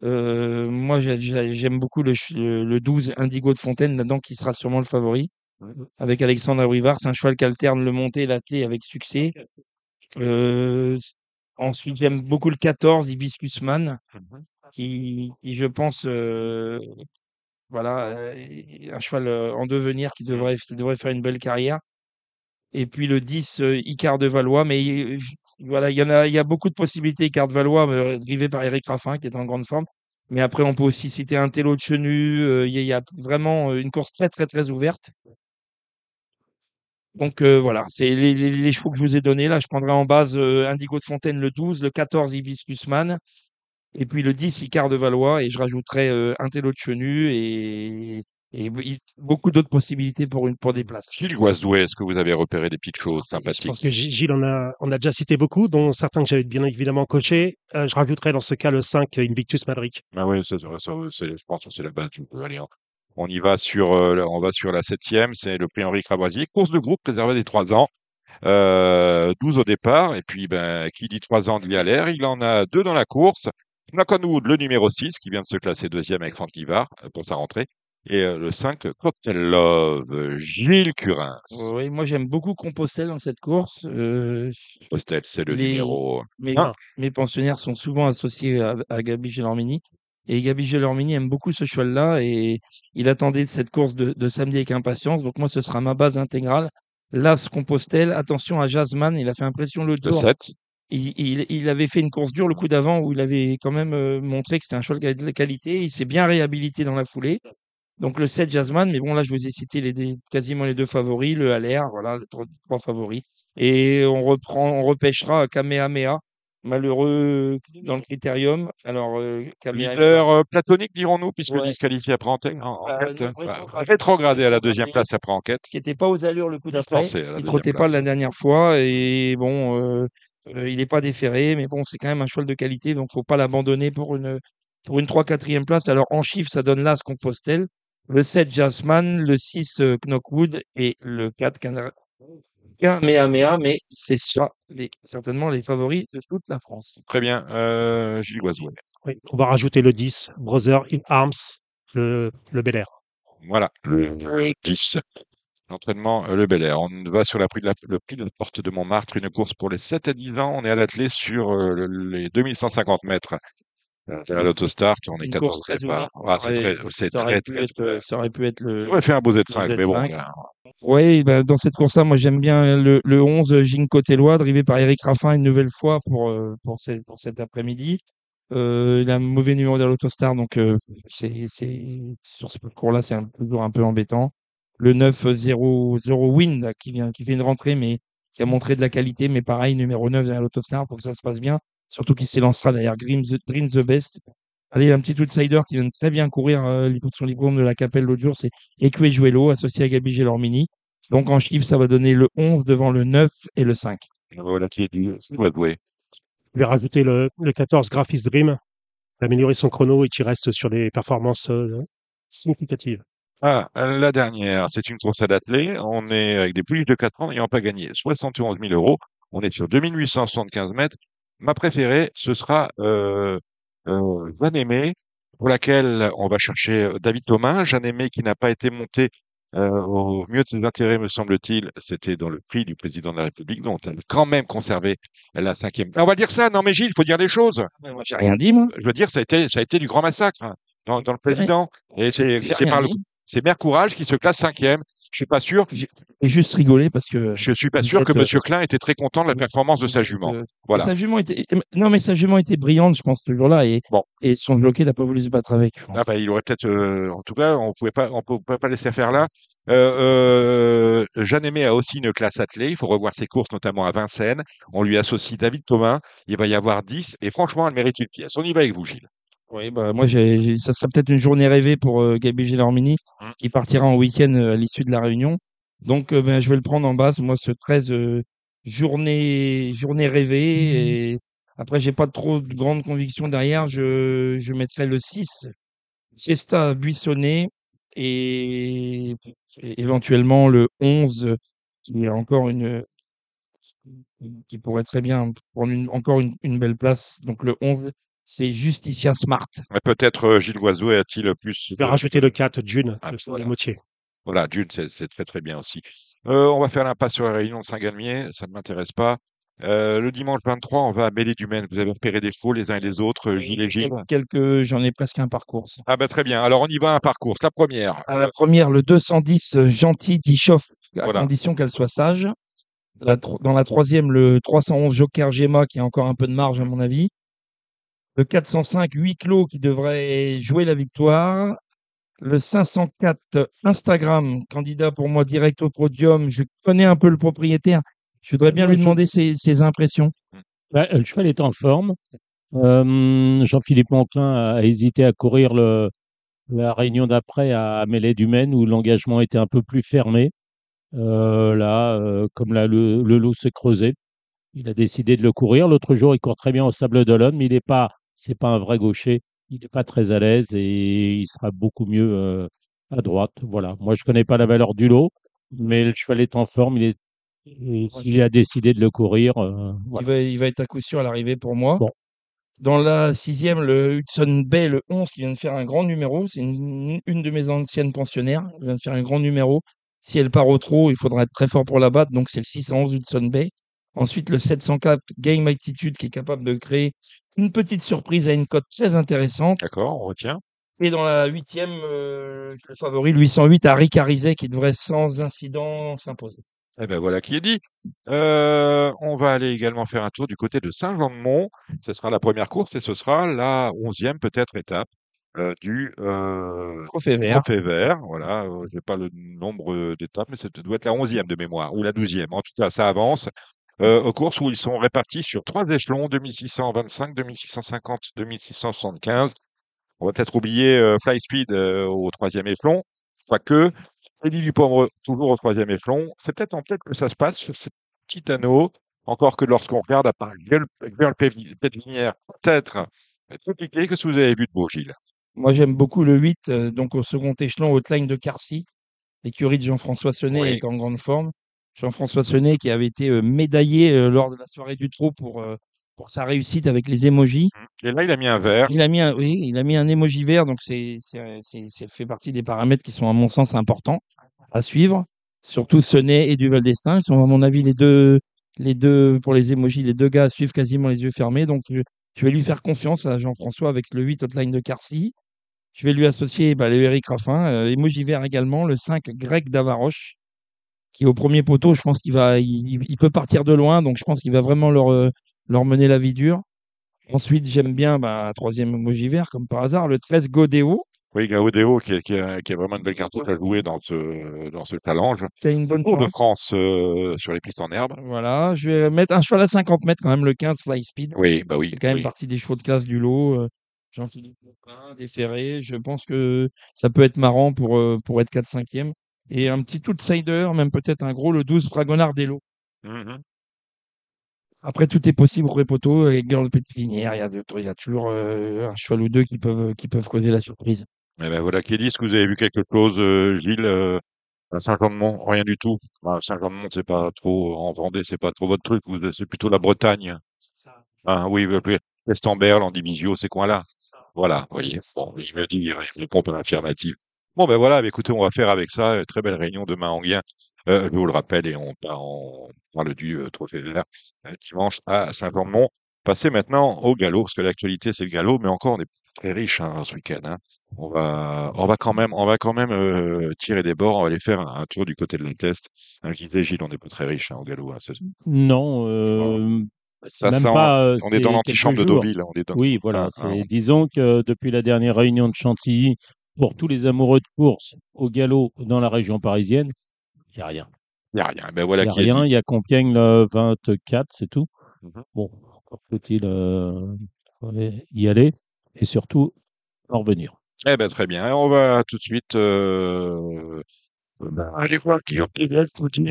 Speaker 4: Euh, moi, j'ai- j'ai- j'aime beaucoup le, ch- le, le 12 Indigo de Fontaine là-dedans, qui sera sûrement le favori. Avec Alexandre Abrivard, c'est un cheval qui alterne le monté et l'attelé avec succès. Euh, ensuite, j'aime beaucoup le 14 Hibiscus Man, qui, qui je pense, euh, voilà, euh, un cheval euh, en devenir qui devrait, qui devrait faire une belle carrière. Et puis le 10, euh, Icare de Valois. Mais voilà, il y en a, il y a beaucoup de possibilités. Icare de Valois, drivé par Eric Raffin, qui est en grande forme. Mais après, on peut aussi citer un Télo de Chenu. Il y, a- il y a vraiment une course très, très, très ouverte. Donc euh, voilà, c'est les, les, les chevaux que je vous ai donnés. Là, je prendrai en base euh, Indigo de Fontaine le 12, le 14 Hibiscus Man, et puis le 10 Icare de Valois. Et je rajouterai euh, un Télo de Chenu et, et beaucoup d'autres possibilités pour, une, pour des places.
Speaker 2: Gilles Guazdoué, est-ce que vous avez repéré des petites choses
Speaker 5: Je pense
Speaker 2: sympathiques?
Speaker 5: que Gilles en a, on a déjà cité beaucoup, dont certains que j'avais bien évidemment cochés. Euh, je rajouterais dans ce cas le 5, Invictus Madric.
Speaker 2: Ah oui, ça, ça, je pense que c'est la base. Allez, on, y va sur, euh, la- on va sur la septième, c'est le prix Henri Cravoisier. Course de groupe réservée des 3 ans. Euh, 12 au départ. Et puis, ben, qui dit 3 ans à l'air. Il en a deux dans la course. Naconwood, le numéro 6, qui vient de se classer deuxième avec Franck Livard euh, pour sa rentrée. Et euh, le 5, Cocktail Love, Gilles Curins.
Speaker 4: Oui, moi j'aime beaucoup Compostelle dans cette course. Euh,
Speaker 2: Postel, c'est le
Speaker 4: Les-
Speaker 2: numéro.
Speaker 4: mes, mes pensionnaires sont souvent associés à, à Gabi Gelormini. Et Gabi Gelormini aime beaucoup ce cheval-là et il attendait cette course de, de samedi avec impatience. Donc moi, ce sera ma base intégrale. L'As Compostelle, attention à Jasmine, il a fait impression l'autre
Speaker 2: Le
Speaker 4: jour.
Speaker 2: 7.
Speaker 4: Il, il- il avait fait une course dure le coup d'avant où il avait quand même euh, montré que c'était un cheval de la qualité. Il s'est bien réhabilité dans la foulée. Donc le 7 Jasmine, mais bon là je vous ai cité les, quasiment les deux favoris, le LR, voilà, les trois, trois favoris. Et on reprend, on repêchera Kamehameha, malheureux dans le critérium. Alors euh, Kamehameha,
Speaker 2: euh, platonique, dirons-nous, puisque
Speaker 4: Ouais.
Speaker 2: disqualifié après enquête. euh, bah,
Speaker 4: rétrogradé.
Speaker 2: à la deuxième place après enquête.
Speaker 4: qui était pas aux allures le coup d'après. Il
Speaker 2: deuxième
Speaker 4: trottait pas la dernière fois et bon, euh, euh, il n'est pas déféré, mais bon, c'est quand même un cheval de qualité, donc faut pas l'abandonner pour une pour une 3-4e place. Alors en chiffres, ça donne l'As Compostelle, le 7 Jasmine, le 6 euh, Knockwood et le 4 Canara. Kamehameha, mais c'est ça, les, certainement les favoris de toute la France.
Speaker 2: Très bien. Euh, Gilles Guazdoué.
Speaker 5: Oui, on va rajouter le 10, Brother in Arms, le, le Bel Air.
Speaker 2: Voilà, le 10. L'entraînement, euh, le Bel Air. On va sur la prix de la, le prix de la porte de Montmartre, une course pour les 7 à 10 ans. On est à l'atelier sur euh, le- les 2150 mètres. À l'autostart, on est
Speaker 4: Une
Speaker 2: 14
Speaker 4: course très ouverte.
Speaker 2: Ah, c'est très, c'est
Speaker 4: ça aurait
Speaker 2: très,
Speaker 4: pu
Speaker 2: très,
Speaker 4: être, euh, ça aurait pu être le,
Speaker 2: J'aurais fait un beau Z5,
Speaker 4: le
Speaker 2: mais bon.
Speaker 4: Z5.
Speaker 2: là,
Speaker 4: Oui, ben, dans cette course-là, moi j'aime bien le, le 11 Ginko Tellois, drivé par Eric Raffin une nouvelle fois pour, euh, pour, cette- pour cet après-midi. Euh, il a un mauvais numéro de l'autostar, donc euh, c'est, c'est, sur ce parcours-là, c'est un- toujours un peu embêtant. Le 9 0, 0 Wind qui, vient, qui fait une rentrée, mais qui a montré de la qualité, mais pareil, numéro 9 derrière l'autostar pour que ça se passe bien. Surtout qu'il s'élancera derrière Dream the, Dream the Best. Allez, un petit outsider qui vient de très bien courir euh, son librome de la Capelle l'autre jour, c'est Equejuelo, associé à Gabi Gelormini. Donc en chiffres, ça va donner le 11 devant le 9 et le 5.
Speaker 2: Voilà qui est tout avoué.
Speaker 5: Je vais rajouter le, le 14 Graphis Dream, améliorer son chrono et qui reste sur des performances euh, significatives.
Speaker 2: Ah, la dernière, c'est une course à l'athlé. On est avec des pouliches de 4 ans n'ayant pas gagné 71 000 euros. On est sur 2875 mètres. Ma préférée, ce sera euh, euh, Jeanne Aimé, pour laquelle on va chercher euh, David Thomas. Jeanne Aimé qui n'a pas été monté euh, au mieux de ses intérêts, me semble-t-il. C'était dans le prix du président de la République. Donc, elle a quand même conservé la cinquième. On va dire ça. Non, mais Gilles, il faut dire les choses.
Speaker 4: Moi, j'ai rien dit, moi.
Speaker 2: Je veux dire, ça a été, ça a été du grand massacre hein, dans, dans le président. Et c'est
Speaker 4: J'ai
Speaker 2: c'est
Speaker 4: rien
Speaker 2: par le,
Speaker 4: dit.
Speaker 2: C'est Mère Courage qui se classe cinquième. Je suis pas sûr.
Speaker 4: J'ai juste rigolé parce que.
Speaker 2: Je suis pas sûr que
Speaker 4: euh,
Speaker 2: Monsieur Klein était très content de la performance de sa jument.
Speaker 4: Euh,
Speaker 2: Voilà.
Speaker 4: Sa jument était, non, mais sa jument était brillante, je pense, ce jour-là, et,
Speaker 2: Bon.
Speaker 4: et son jockey n'a pas voulu se battre avec.
Speaker 2: Ah bah, il aurait peut-être, euh, en tout cas, on pouvait pas, on pouvait pas laisser faire là. Euh, euh, Jeanne Aimé a aussi une classe attelée. Il faut revoir ses courses, notamment à Vincennes. On lui associe David Thomas. Il va y avoir 10. Et franchement, elle mérite une pièce. On y va avec vous, Gilles.
Speaker 4: Oui, bah, moi, j'ai, j'ai- ça serait peut-être une journée rêvée pour euh, Gabi Gilormini,
Speaker 2: Hum.
Speaker 4: qui partira en week-end euh, à l'issue de la réunion. Donc, euh, ben, je vais le prendre en base. Moi, ce 13, euh, journée, journée rêvée. Et après, j'ai pas trop de grandes convictions derrière. Je, je mettrai le 6, Fiesta Buissonnet, et, et éventuellement le 11, qui est encore une, qui pourrait très bien prendre une- encore une, une belle place. Donc, le 11, c'est Justicia Smart.
Speaker 2: Mais Peut-être euh, Gilles Loiseau a-t-il plus.
Speaker 5: Je vais rajouter le 4 June,
Speaker 2: Ah,
Speaker 5: de Charles
Speaker 2: voilà. Jude, c'est c'est très très bien aussi. Euh, on va faire l'impasse sur la réunion de Saint-Galmier, ça ne m'intéresse pas. Euh, le dimanche 23, on va à Mêlée du Maine. Vous avez repéré des chevaux les uns et les autres, Gilles et Gilles.
Speaker 4: Quel- Quelques, j'en ai presque un parcours.
Speaker 2: Ah bah très bien. Alors on y va un parcours. La première.
Speaker 4: À la première, le 210 euh, gentil qui chauffe à
Speaker 2: Voilà.
Speaker 4: condition qu'elle soit sage. La dans la troisième, le 311 Joker Gemma qui a encore un peu de marge à mon avis. Le 405 huis clos qui devrait jouer la victoire. Le 504 Instagram, candidat pour moi direct au podium. Je connais un peu le propriétaire. Je voudrais bien lui demander ses, ses impressions.
Speaker 3: Bah, le cheval est en forme. Euh, Jean-Philippe Monclin a hésité à courir le, la réunion d'après à Mêlée du Maine où l'engagement était un peu plus fermé. Euh, là, euh, comme là, le, le loup s'est creusé, il a décidé de le courir. L'autre jour, il court très bien au Sable d'Olonne, mais il n'est pas, c'est pas un vrai gaucher. Il n'est pas très à l'aise et il sera beaucoup mieux euh, à droite. Voilà. Moi, je connais pas la valeur du lot, mais le cheval est en forme. Il est, et s'il a décidé de le courir, euh, voilà.
Speaker 4: Il, va, il va être à coup sûr à l'arrivée pour moi.
Speaker 3: Bon.
Speaker 4: Dans la sixième, le Hudson Bay, le 11, qui vient de faire un grand numéro. C'est une, une de mes anciennes pensionnaires. Elle vient de faire un grand numéro. Si elle part au trot, il faudra être très fort pour la battre. Donc, c'est le 611 Hudson Bay. Ensuite, le 704 Game Attitude, qui est capable de créer une petite surprise à une cote très intéressante.
Speaker 2: D'accord, on retient.
Speaker 4: Et dans la huitième, euh, le favori, le 808 à Ricarizet, qui devrait sans incident s'imposer.
Speaker 2: Eh ben voilà qui est dit. Euh, on va aller également faire un tour du côté de Saint-Jean-de-Mont. Ce sera la première course et ce sera la onzième peut-être étape euh, du euh,
Speaker 4: Trophée vert.
Speaker 2: Trophée vert. Voilà, je n'ai pas le nombre d'étapes, mais ça doit être la onzième de mémoire ou la douzième. En tout cas, ça avance. Euh, aux courses où ils sont répartis sur trois échelons 2625, 2650, 2675. On va peut-être oublier euh, Fly Speed euh, au troisième échelon. Quoique, Eddie Dupombre, toujours au troisième échelon. C'est peut-être en tête que ça se passe sur ces petits anneaux. Encore que lorsqu'on regarde à part Gueule Pévinière, peut-être compliqué. Qu'est-ce que vous avez vu de beau, Gilles?
Speaker 4: Moi, j'aime beaucoup le 8, euh, donc au second échelon, Hotline de Carcy. L'écurie de Jean-François Sonnet
Speaker 2: Oui.
Speaker 4: est en grande forme. Jean-François Sonnet qui avait été euh, médaillé euh, lors de la soirée du trot pour, euh, pour sa réussite avec les émojis.
Speaker 2: Et là, il a mis un vert.
Speaker 4: Il a mis un, oui, il a mis un émoji vert, donc c'est, c'est, c'est, c'est fait partie des paramètres qui sont, à mon sens, importants à suivre. Surtout Sonnet et Duval d'Estaing. Ils sont, à mon avis, les deux, les deux, pour les émojis, les deux gars suivre quasiment les yeux fermés. Donc, je, je vais lui faire confiance à Jean-François avec le 8 Hotline de Carcy. Je vais lui associer bah, le Eric Raffin, euh, émoji vert également, le 5 Greg Davaroche, qui est au premier poteau. Je pense qu'il va, il, il peut partir de loin, donc je pense qu'il va vraiment leur, euh, leur mener la vie dure. Ensuite, j'aime bien, bah, troisième emoji vert, comme par hasard, le 13 Godéo,
Speaker 2: Oui, Gaudéo qui, a- qui, a, qui a vraiment une belle carte à jouer dans ce, dans ce challenge.
Speaker 4: a une bonne
Speaker 2: Tour de. France euh, sur les pistes en herbe.
Speaker 4: Voilà, je vais mettre un cheval à 50 mètres quand même, le 15 Fly Speed.
Speaker 2: Oui, bah oui.
Speaker 4: C'est quand même
Speaker 2: oui.
Speaker 4: partie des chevaux de classe du lot. euh, Jean-Philippe Monclin, Desferré. Je pense que ça peut être marrant pour, pour être 4-5e. Et un petit outsider, même peut-être un gros, le 12 Fragonard Dello.
Speaker 2: Mhm.
Speaker 4: Après, tout est possible au poteau et dans le petit vinière, il y a, de- il y a toujours euh, un cheval ou deux qui peuvent, qui peuvent causer la surprise.
Speaker 2: Eh ben voilà, Kelly, est-ce que vous avez vu quelque chose, euh, Gilles, euh, à Saint-Jean-de-Mont? Rien du tout. Ah, Saint-Jean-de-Mont, c'est pas trop en Vendée, c'est pas trop votre truc. vous- C'est plutôt la Bretagne. Ah oui, oui, oui. Estamberle, Landivisiau, ces coins-là. Voilà, vous voyez. Bon, je me dis, je me pompe affirmative. Bon, ben voilà, écoutez, on va faire avec ça. euh, Très belle réunion demain en Guien. Euh, je vous le rappelle, et on, parle du euh, trophée vert euh, dimanche à Saint-Jean-de-Mont. Passez maintenant au galop, parce que l'actualité, c'est le galop, mais encore, on est très riche hein, ce week-end. hein. On va, on va quand même, on va quand même euh, tirer des bords. On va aller faire un, un tour du côté de la test. Hein, je disais, Gilles, on n'est pas très riche hein, au galop.
Speaker 3: Non,
Speaker 2: ça
Speaker 3: même
Speaker 2: sent-
Speaker 3: pas.
Speaker 2: on est dans l'antichambre de. Deauville. On est dans,
Speaker 3: Oui, voilà. C'est-
Speaker 2: ah,
Speaker 3: Disons que depuis la dernière réunion de Chantilly, pour tous les amoureux de course au galop dans la région parisienne, il n'y a rien.
Speaker 2: Il n'y a rien. Ben
Speaker 3: Il
Speaker 2: voilà
Speaker 3: n'y a rien. Il y a Compiègne le 24, c'est tout.
Speaker 2: Mhm.
Speaker 3: Bon, encore faut-il euh, y aller et surtout en revenir.
Speaker 2: Eh ben très bien. On va tout de suite euh, ben, aller voir Guillaume Pédel,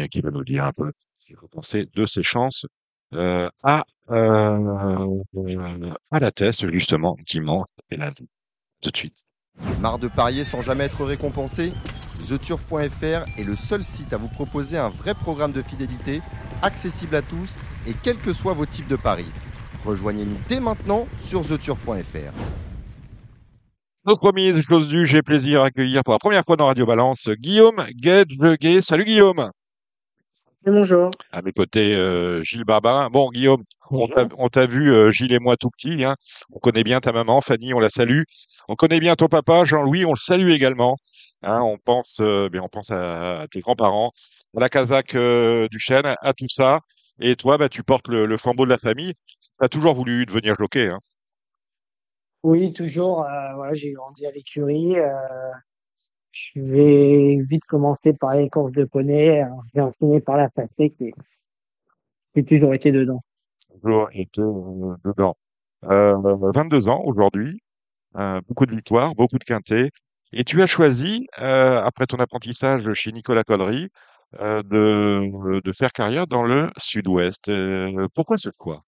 Speaker 2: qui va nous dire un peu ce qu'il faut penser de ses chances euh, à, euh, à la test, justement, dimanche et lundi. Tout de suite.
Speaker 1: Marre de parier sans jamais être récompensé? TheTurf.fr est le seul site à vous proposer un vrai programme de fidélité, accessible à tous et quels que soient vos types de paris. Rejoignez-nous dès maintenant sur TheTurf.fr.
Speaker 2: Nos promis, chose due, j'ai plaisir à accueillir pour la première fois dans Radio Balance Guillaume Guedjeguet. Salut Guillaume.
Speaker 6: Bonjour.
Speaker 2: À mes côtés, euh, Gilles Barbarin. Bon, Guillaume, on t'a- on t'a vu, euh, Gilles et moi, tout petits. Hein. On connaît bien ta maman, Fanny, on la salue. On connaît bien ton papa, Jean-Louis, on le salue également. Hein, on pense, euh, bien, on pense à, à tes grands-parents, à la Kazakh euh, du Chêne, à, tout ça. Et toi, bah, tu portes le, le flambeau de la famille. Tu as toujours voulu devenir jockey. Hein.
Speaker 6: Oui, toujours. euh, voilà, j'ai grandi à l'écurie. Euh, je vais vite commencer par les courses de poney. euh, J'ai enseigné par la facette et j'ai toujours été dedans.
Speaker 2: Toujours été euh, dedans. Euh, 22 ans aujourd'hui, euh, beaucoup de victoires, beaucoup de quintés. Et tu as choisi, euh, après ton apprentissage chez Nicolas Collery, euh, de, de faire carrière dans le sud-ouest. Euh, pourquoi ce choix?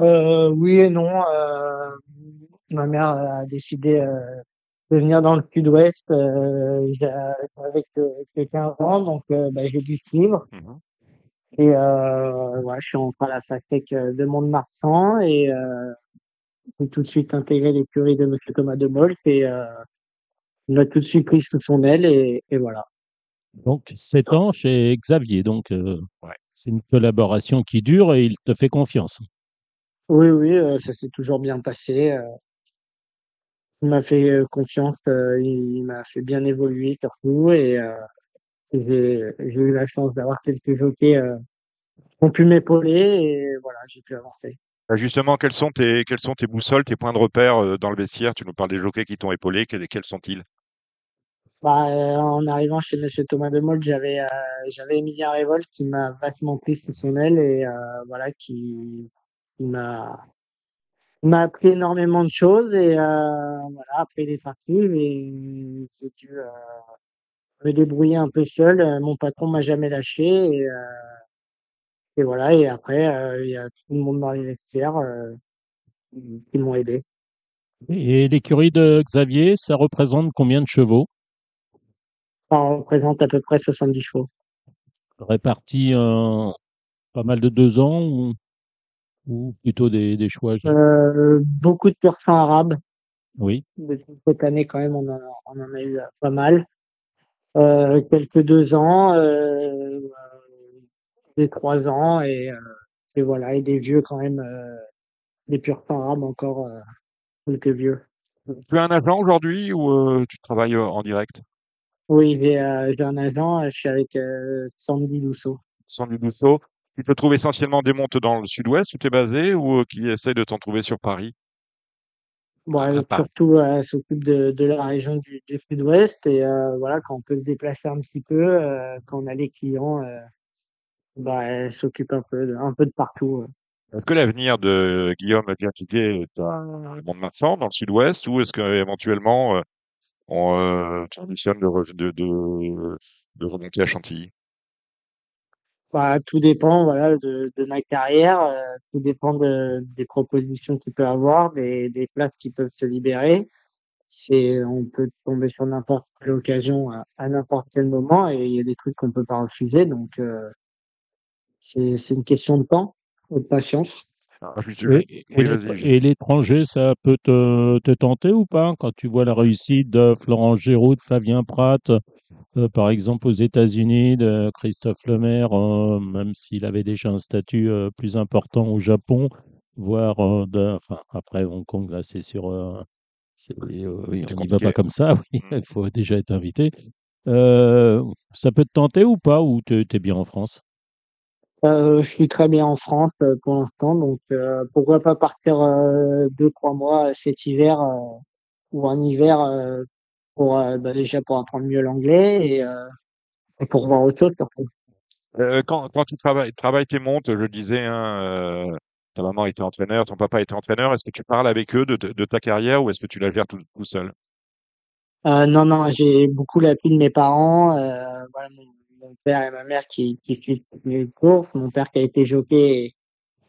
Speaker 6: Euh, oui et non. euh, ma mère a décidé euh, de venir dans le sud-ouest euh, j'ai- avec, euh, avec 15 ans, donc euh, bah, j'ai dû suivre.
Speaker 2: Mhm.
Speaker 6: Et euh, ouais, je suis rentré à la FACEC de Mont-de-Marsan et euh, j'ai tout de suite intégré l'écurie de Monsieur Thomas de Molt et euh, il m'a tout de suite pris sous son aile et, et voilà.
Speaker 3: Donc, 7 ans chez Xavier. Donc, euh,
Speaker 2: Ouais.
Speaker 3: c'est une collaboration qui dure et il te fait confiance.
Speaker 6: Oui, oui, euh, ça s'est toujours bien passé. Il m'a fait euh, confiance, euh, il m'a fait bien évoluer surtout et euh, j'ai eu la chance d'avoir quelques jockeys euh, qui ont pu m'épauler et voilà, j'ai pu avancer.
Speaker 2: Euh, Justement, quels sont tes, quels sont tes boussoles, tes points de repère dans le vestiaire? Tu nous parles des jockeys qui t'ont épaulé. Quels, quels sont-ils?
Speaker 6: Bah, en arrivant chez Monsieur Thomas de Molt, j'avais j'avais Emilien Révolt qui m'a vachement pris sous son aile et voilà qui, qui m'a il m'a appris énormément de choses et euh, voilà après il est parti et j'ai dû euh, me débrouiller un peu seul. Euh, Mon patron m'a jamais lâché et, euh, et voilà et après euh, il y a tout le monde dans les vestiaires euh, qui m'ont aidé.
Speaker 3: Et l'écurie de Xavier, ça représente combien de chevaux?
Speaker 6: Ça représente à peu près 70 chevaux.
Speaker 3: Répartis en pas mal de deux ans ou, ou plutôt des, des choix
Speaker 6: Euh, beaucoup de pur sang arabe.
Speaker 3: Oui.
Speaker 6: Cette année, quand même, on en a, on en a eu euh, pas mal. Euh, quelques deux ans, euh, des trois ans, et, et voilà, et des vieux quand même, euh, des purs sang arabes encore, euh, quelques vieux.
Speaker 2: Tu as un agent aujourd'hui ou euh, tu travailles en direct?
Speaker 6: Oui, j'ai euh, j'ai un agent, je suis avec euh, Sandy Dousseau.
Speaker 2: Sandy Dousseau, qui te trouve essentiellement des montes dans le sud-ouest où tu es basé ou euh, qui essaie de t'en trouver sur Paris?
Speaker 6: Bon,
Speaker 2: Ah,
Speaker 6: elle,
Speaker 2: pas.
Speaker 6: surtout, euh, elle s'occupe de, de la région du, du sud-ouest, et euh, voilà, quand on peut se déplacer un petit peu, euh, quand on a les clients, bah, elle s'occupe un peu, de, un peu de partout.
Speaker 2: Est-ce que l'avenir de Guillaume Gatiguet est à Mont-de-Marsan, dans le sud-ouest, ou est-ce qu'éventuellement on euh, tu ambitionnes de, de, de, de remonter à Chantilly?
Speaker 6: Bah, tout dépend, voilà, de, de ma carrière, euh, tout dépend de, des propositions qu'il peut avoir, des, des places qui peuvent se libérer. C'est, on peut tomber sur n'importe quelle occasion à, n'importe quel moment et il y a des trucs qu'on peut pas refuser. Donc, euh, c'est, c'est une question de temps et de patience.
Speaker 2: Ah, juste-
Speaker 3: Et,
Speaker 2: oui,
Speaker 3: l'étranger, ça peut te, te tenter ou pas quand tu vois la réussite de Florent Géraud, de Flavien Prat, euh, par exemple aux États-Unis, de Christophe Lemaire, euh, même s'il avait déjà un statut euh, plus important au Japon, voire euh, de, enfin après Hong Kong, là c'est sur, oui, on n'y va pas comme ça, oui,
Speaker 2: Mm.
Speaker 3: il faut déjà être invité. Ça peut te tenter ou pas, ou tu es bien en France?
Speaker 6: Euh, je suis très bien en France euh, pour l'instant, donc euh, pourquoi pas partir deux, trois mois cet hiver ou en hiver pour bah, déjà pour apprendre mieux l'anglais et, et pour voir autre chose surtout.
Speaker 2: Euh, quand, quand tu travailles, travailles tes montes, je disais, hein, euh, ta maman était entraîneur, ton papa était entraîneur. Est-ce que tu parles avec eux de, de- de ta carrière ou est-ce que tu la gères tout, tout seul?
Speaker 6: Euh, non, non, j'ai beaucoup l'appui de mes parents, voilà, mon, mon père et ma mère qui, qui suivent toutes mes courses, mon père qui a été jockey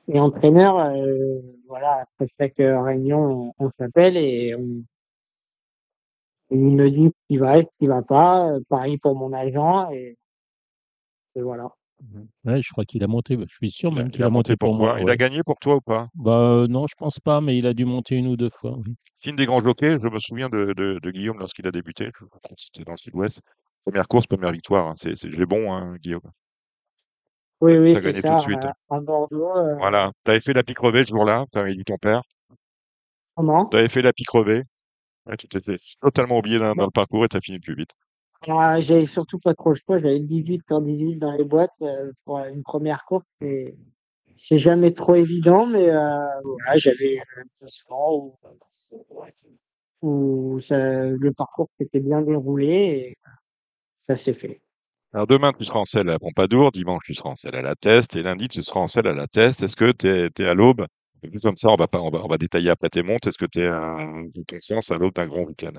Speaker 6: et, et entraîneur, euh, voilà, après chaque réunion, on, on s'appelle et on, il me dit ce qui va et ce qui va pas, euh, pareil pour mon agent et, et voilà.
Speaker 3: Ouais, je crois qu'il a monté, je suis sûr même
Speaker 2: il
Speaker 3: qu'il
Speaker 2: a
Speaker 3: a monté
Speaker 2: monté pour
Speaker 3: pour
Speaker 2: toi.
Speaker 3: moi,
Speaker 2: Il a gagné pour toi ou pas?
Speaker 3: Bah euh, non, je pense pas, mais il a dû monter une ou deux fois. oui.
Speaker 2: Signe des grands jockeys, je me souviens de, de, de Guillaume lorsqu'il a débuté. Je crois que c'était dans le sud-ouest. Première course, première victoire. hein. C'est, bon, hein, Guillaume.
Speaker 6: Oui, oui, c'est
Speaker 2: tout
Speaker 6: ça,
Speaker 2: de suite.
Speaker 6: Bordeaux, euh,
Speaker 2: Voilà. T'avais fait la pique crevée ce jour-là. T'avais dit ton père?
Speaker 6: comment?
Speaker 2: T'avais fait la pique. Ouais, tu t'étais totalement oublié dans, le parcours et t'as fini plus vite.
Speaker 6: euh, j'avais surtout pas trop le choix, j'avais 18 sur 18 dans les boîtes euh, pour une première course et c'est jamais trop évident, mais euh, voilà, j'avais un où, où ça, le parcours s'était bien déroulé et ça s'est fait.
Speaker 2: Alors demain, tu seras en selle à Pompadour, dimanche, tu seras en selle à la Teste, et lundi, tu seras en selle à la Teste. Est-ce que tu es, à l'aube? Comme ça, on va pas, on va, on va détailler après tes montes. Est-ce que tu es, à ton sens, à l'aube d'un grand week-end?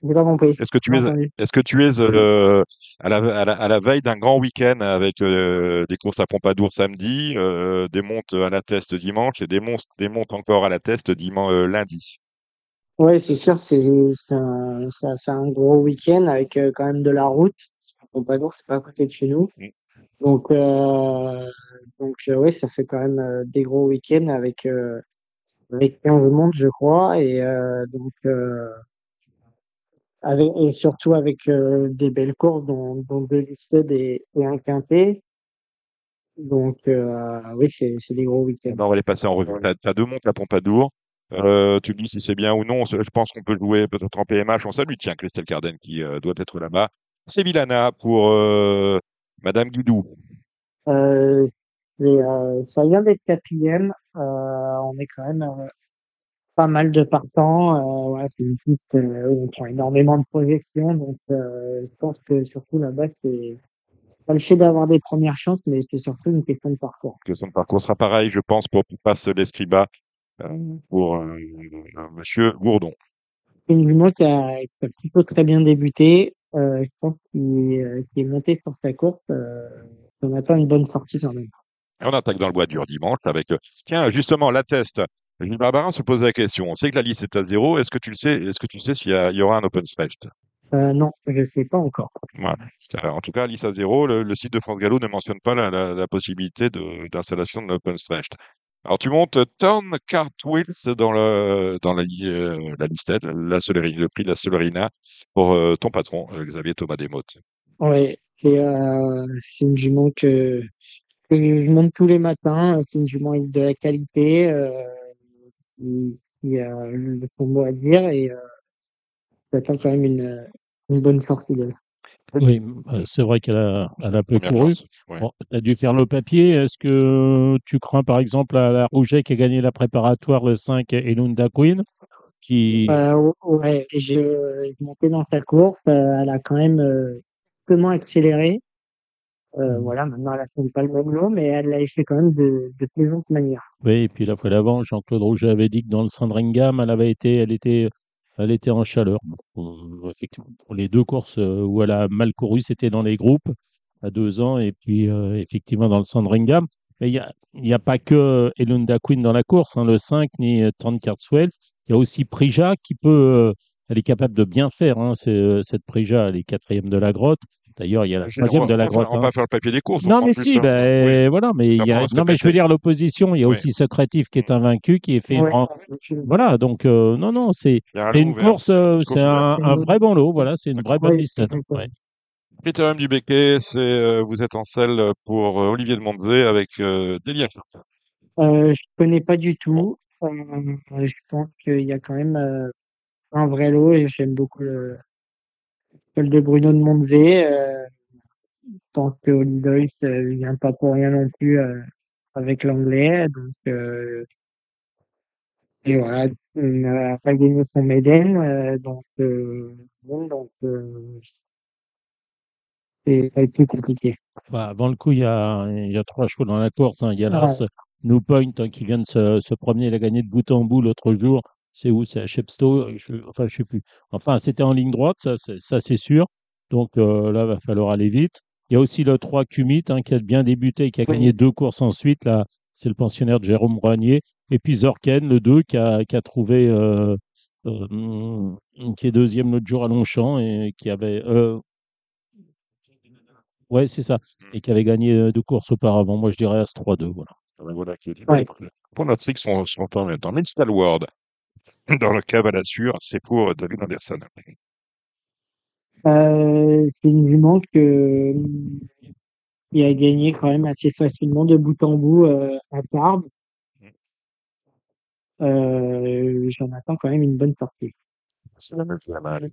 Speaker 6: Compris,
Speaker 2: Est-ce que tu es,
Speaker 6: entendu.
Speaker 2: est-ce que tu es euh, à la, à la, à la veille d'un grand week-end avec euh, des courses à Pompadour samedi, euh, des montes à la Teste dimanche et des montes, des montes encore à la Teste dimanche, lundi?
Speaker 6: Ouais, c'est sûr, c'est c'est un, ça fait un gros week-end avec euh, quand même de la route. Pompadour, c'est pas à côté de chez nous.
Speaker 2: Mm.
Speaker 6: Donc, euh, donc euh, ouais, ça fait quand même euh, des gros week-ends avec, euh, avec 15 mondes, je crois. Et euh, donc, euh, avec, et surtout avec euh, des belles courses, dont, dont deux listed et, et un quintet. Donc, euh, oui, c'est c'est des gros week-ends.
Speaker 2: Ben, on va les passer en revue. Tu as, deux montes à Pompadour. Euh, tu me dis si c'est bien ou non. Je pense qu'on peut jouer peut-être en PMH. On salue, tiens, Christelle Carden qui euh, doit être là-bas. C'est Villana pour euh, Madame Guidou.
Speaker 6: Euh, et, ça vient d'être quatrième. On est quand même pas mal de partants. Ouais, c'est une piste où on prend énormément de projections. Donc, je pense que surtout là-bas, c'est pas le fait d'avoir des premières chances, mais c'est surtout une question de parcours.
Speaker 2: Que son parcours sera pareil, je pense, pour passe l'Escriba euh, pour euh, Monsieur Gourdon.
Speaker 6: C'est une jument qui a, qui a plutôt très bien débuté. Euh, je pense qu'il euh, qu'il est monté sur sa course. On attend une bonne sortie quand même.
Speaker 2: Et on attaque dans le bois dur dimanche avec, tiens, justement, la test. Gilles Barbarin se pose la question. On sait que la liste est à zéro. Est-ce que tu le sais Est-ce que tu sais s'il y, a- il y aura un open stretch
Speaker 6: non, je sais pas encore.
Speaker 2: Voilà. En tout cas, liste à zéro, le, le site de France Gallo ne mentionne pas la, la- la possibilité de- d'installation de, l'open stretch. Alors, tu montes Tom Cartwheels dans, le, dans la, euh, la le prix de la Solerina pour euh, ton patron, euh, Xavier Thomas Desmottes.
Speaker 6: Et euh, c'est une jument que, je monte tous les matins. C'est une jument de la qualité, qui, a le bon mot à dire et j'attends quand même une, bonne sortie d'elle.
Speaker 3: Oui, euh, c'est vrai qu'elle a, elle a peu couru.
Speaker 2: ouais.
Speaker 3: Bon, tu as dû faire le papier. Est-ce que tu crains, par exemple, à la Rouget qui a gagné la préparatoire le 5 Elunda Queen qui...
Speaker 6: Euh, ouais, je, je montais dans sa course. euh, elle a quand même euh, comment accéléré. Euh, voilà, maintenant elle a fait pas le même lot, mais elle l'a fait quand même de, de plaisante manière.
Speaker 3: Oui, et puis la fois d'avant, Jean-Claude Rouget avait dit que dans le Sandringham, elle avait été, elle était, elle était en chaleur. Bon, effectivement, pour les deux courses euh, où elle a mal couru, c'était dans les groupes. à deux ans, et puis euh, effectivement dans le Sandringham. Mais il n'y a, y a pas que Elunda Queen dans la course, hein, le 5, ni euh, Swells. Il y a aussi Prija qui peut, euh, elle est capable de bien faire. Hein, euh, cette Prija, elle est quatrième de la grotte. D'ailleurs, il y a la troisième de la grotte.
Speaker 2: on
Speaker 3: hein.
Speaker 2: va faire le papier des courses. on
Speaker 3: Non, mais si,
Speaker 2: hein.
Speaker 3: ben,
Speaker 2: Oui.
Speaker 3: voilà, mais il y a, non, mais je veux dire l'opposition. Il y a
Speaker 2: Oui.
Speaker 3: aussi Socratif qui est invaincu, qui est fait en, voilà. Donc, euh, non, non, c'est, une
Speaker 2: ouvert.
Speaker 3: course, euh, c'est un, vrai bon lot. Voilà, c'est une vraie bonne liste. Ouais.
Speaker 2: Critérium du Becquet, c'est euh, vous êtes en selle pour euh, Olivier de Monzé avec euh, Delia.
Speaker 6: Euh, je connais pas du tout. Euh, je pense qu'il y a quand même euh, un vrai lot et j'aime beaucoup le celle de Bruno de Monzé. Euh, je pense que Olidois euh, vient pas pour rien non plus euh, avec l'anglais. Donc et voilà, il n'a pas gagné son Méden. Donc donc c'est ça a été compliqué.
Speaker 3: Enfin, avant le coup, il y a, il y a trois chevaux dans la course. hein. Il y a
Speaker 6: Ouais.
Speaker 3: l'As New Point hein, qui vient de se, se promener. Il a gagné de bout en bout l'autre jour. C'est où? C'est à Chepstow je, Enfin, je sais plus. Enfin, c'était en ligne droite, ça, c'est- ça c'est sûr. Donc euh, là, va falloir aller vite. Il y a aussi le 3 Cumit hein, qui a bien débuté et qui a gagné deux courses ensuite. Là, c'est le pensionnaire de Jérôme Rognier. Et puis Zorken, le 2, qui a, qui a trouvé, euh, euh, qui est deuxième l'autre jour à Longchamp et qui avait. euh, ouais, c'est ça. Et qui avait gagné euh, deux courses auparavant. Moi, je dirais As 3-2. Voilà.
Speaker 2: Ouais, Voilà, qui est
Speaker 6: Ouais.
Speaker 2: Pour notre trick, sont, sont en même temps. Medical World, dans le cave à la c'est pour David Anderson.
Speaker 6: Euh, c'est une jument que il a gagné quand même assez facilement de bout en bout euh, à Tarbes. Euh, j'en attends quand même une bonne partie.
Speaker 2: C'est la même chose, hein, le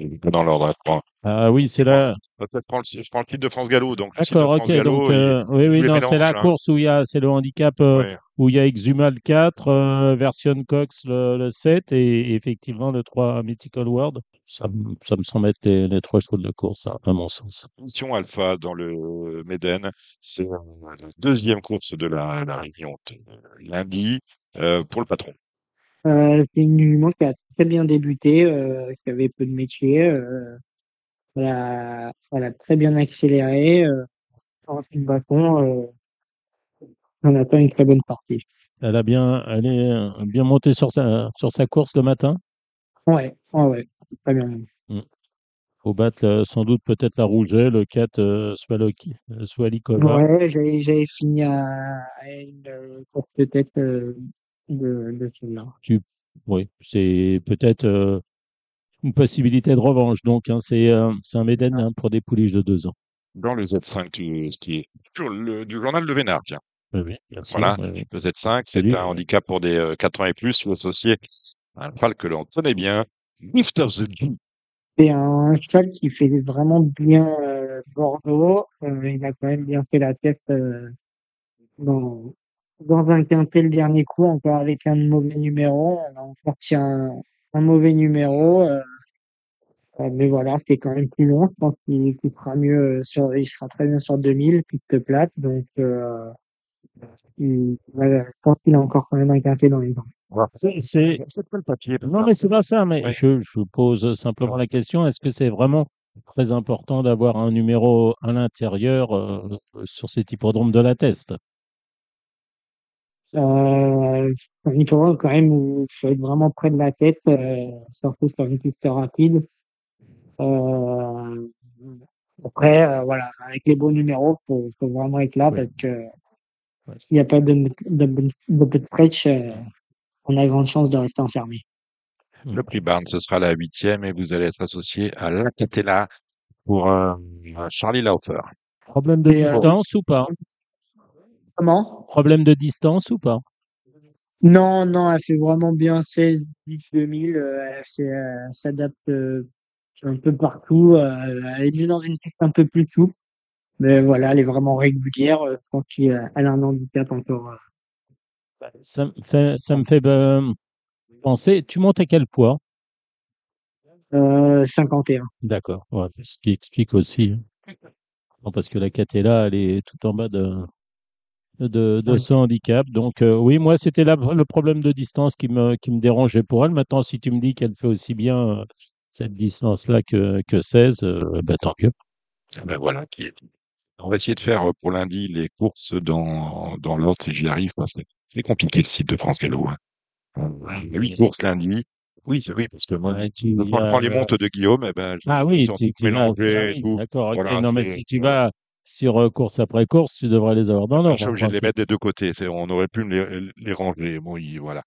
Speaker 2: il est pas dans l'ordre. hein. Je prends-
Speaker 3: Ah oui, c'est là.
Speaker 2: Le, je prends le titre de France Gallo. Donc, le
Speaker 3: D'accord, ok. Donc, euh, oui, oui, non, c'est la
Speaker 2: hein.
Speaker 3: course où il y a, c'est le handicap euh, où il y a Exhumal 4, euh, version Cox le, le 7 et effectivement le 3 Mythical World. Ça, me- ça me semble être les, trois chevaux de course, à mon sens.
Speaker 2: Mission Alpha dans le Méden, c'est euh, la deuxième course de la, réunion de lundi euh, pour le patron.
Speaker 6: Euh, c'est une jument qui a très bien débuté, euh, qui avait peu de métier. Euh, elle, a, elle a très bien accéléré. Euh, en fin de bâton, euh, on attend une très bonne partie.
Speaker 3: Elle a bien, elle est euh, bien montée sur sa, sur sa course le matin?
Speaker 6: Ouais, ouais, ouais, très bien.
Speaker 3: Faut battre euh, sans doute peut-être la Rouget, le 4 euh, euh, Swalikova.
Speaker 6: Ouais, j'avais, fini à, à une euh, tête euh, de, de celle-là.
Speaker 3: Tu, oui, c'est peut-être euh, une possibilité de revanche. Donc, hein, c'est euh, c'est un Méden hein, pour des pouliches de deux ans.
Speaker 2: Dans le Z5 du, qui est toujours le, du journal de Vénard, tiens.
Speaker 3: Oui, oui, bien sûr.
Speaker 2: Voilà,
Speaker 3: oui, oui.
Speaker 2: le Z5, c'est un handicap pour des euh, 4 ans et plus, ou associé à un cheval que l'on connaît bien, Gift of the.
Speaker 6: C'est un cheval qui fait vraiment bien euh, Bordeaux. Euh, il a quand même bien fait la tête euh, dans, dans un quintet le dernier coup, encore avec un mauvais numéro. On a encore tiré un, un mauvais numéro. euh, euh, mais voilà, c'est quand même plus long. Je pense qu'il qu'il sera mieux euh, sur, il sera très bien sur 2000, piste plate. Donc, euh, il- voilà, je pense qu'il a encore quand même un quintet dans les dents.
Speaker 3: C'est-
Speaker 2: le papier.
Speaker 3: Non, mais c'est pas ça. Mais je, je vous pose simplement la question est-ce que c'est vraiment très important d'avoir un numéro à l'intérieur euh, sur cet hippodrome de la Teste?
Speaker 6: Euh, il faut quand même il faut être vraiment près de la tête, euh, surtout sur une piste rapide. Euh, après, euh, voilà, avec les bons numéros, faut, faut vraiment être là
Speaker 3: Oui.
Speaker 6: parce que s'il n'y a pas de, de, de, de stretch, euh, on a grande chance de rester enfermé.
Speaker 2: Le prix Barnes, ce sera la huitième et vous allez être associé à l'Acatella pour euh, Charlie Laufer.
Speaker 3: Problème de
Speaker 6: Et, euh,
Speaker 3: distance ou pas?
Speaker 6: Comment?
Speaker 3: Problème de distance ou pas?
Speaker 6: Non, non, elle fait vraiment bien 16, 10, 2000. euh, elle fait, euh, elle s'adapte euh, un peu partout. euh, elle est mieux dans une piste un peu plus souple. Mais voilà, elle est vraiment régulière. euh, pense qu'elle elle a un handicap encore. euh,
Speaker 3: ça me fait, ça me fait euh, penser. Tu montes à quel poids?
Speaker 6: Euh, 51.
Speaker 3: D'accord. Ouais, ce qui explique aussi. hein. Non, parce que la Catella, elle est tout en bas de, de, de
Speaker 6: Ouais.
Speaker 3: ce handicap. Donc, euh, oui, moi, c'était là le problème de distance qui me, qui me dérangeait pour elle. Maintenant, si tu me dis qu'elle fait aussi bien euh, cette distance-là que, que 16, euh, bah, tant mieux.
Speaker 2: Ah ben voilà, qui est. On va essayer de faire euh, pour lundi les courses dans, dans l'ordre si j'y arrive, parce que c'est compliqué le site de France Gallo. Hein. Huit courses lundi. Oui, c'est oui, parce que moi,
Speaker 3: Ouais, tu-
Speaker 2: quand je prends les montes de Guillaume, eh ben, je-
Speaker 3: Ah oui, tu, ah oui,
Speaker 2: tout.
Speaker 3: d'accord. non, mais si tu vas sur euh, course après course, tu devrais les avoir dans
Speaker 2: je
Speaker 3: l'ordre.
Speaker 2: suis
Speaker 3: en
Speaker 2: obligé de les mettre des deux côtés. On aurait pu les, les ranger. Bon, il- voilà.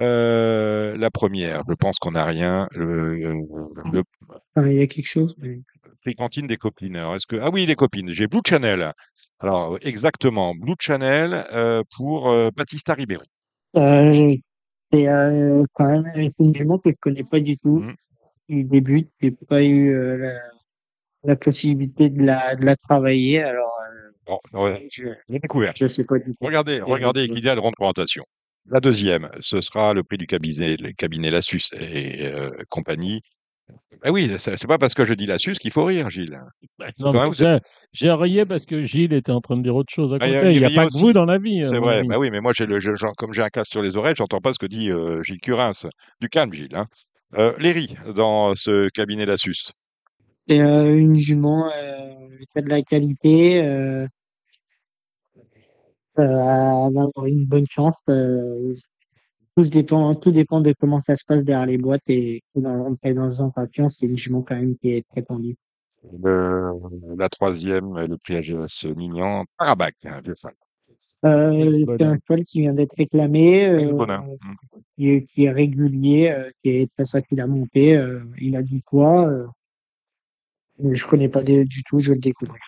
Speaker 2: Euh, la première, je pense qu'on n'a rien. Le, le
Speaker 6: Enfin, il y a quelque chose. mais-
Speaker 2: des copines. Est-ce que ah oui, les copines. J'ai Blue Channel. Alors exactement, Blue Channel euh, pour euh, Baptista Ribéry.
Speaker 6: Euh, c'est euh, quand même jument que je connais pas du tout.
Speaker 2: Mhm.
Speaker 6: Il débute, j'ai pas eu euh, la, la possibilité de la, de la travailler, alors euh,
Speaker 2: Bon, ouais,
Speaker 6: je,
Speaker 2: découvert.
Speaker 6: je sais pas du tout.
Speaker 2: Regardez, regardez qu'il y a de grande présentation. La deuxième, ce sera le prix du cabinet, le cabinet Lassus et euh, compagnie. Ah oui, c'est pas parce que je dis Lassus qu'il faut rire, Gilles. Êtes-
Speaker 3: j'ai j'ai rié parce que Gilles était en train de dire autre chose à
Speaker 2: Ah, il y a-
Speaker 3: côté. Il n'y a
Speaker 2: y
Speaker 3: pas
Speaker 2: a
Speaker 3: que
Speaker 2: aussi-
Speaker 3: vous dans la vie. à
Speaker 2: C'est vrai, bah oui, mais moi, j'ai le, je- j'en- comme j'ai un casque sur les oreilles, j'entends pas ce que dit euh, Gilles Curins. Du calme, Gilles. Hein. Euh, Léry, dans ce cabinet Lassus.
Speaker 6: C'est euh, une jument euh, qui a de la qualité, euh, euh, à avoir une bonne chance. Euh, tout, dépend, tout dépend de comment ça se passe derrière les boîtes et dans leur présentation, c'est une jument quand même qui est très tendue.
Speaker 2: Le- la troisième, le prix AGS Mignon, Parabac, un vieux fan.
Speaker 6: Euh, c'est un cheval qui vient d'être réclamé, euh,
Speaker 2: Bonheur. Mm.
Speaker 6: qui, est, qui est régulier, euh, qui est très facile à monter. euh, il a du poids. Je connais pas des- du tout, je vais le découvrir.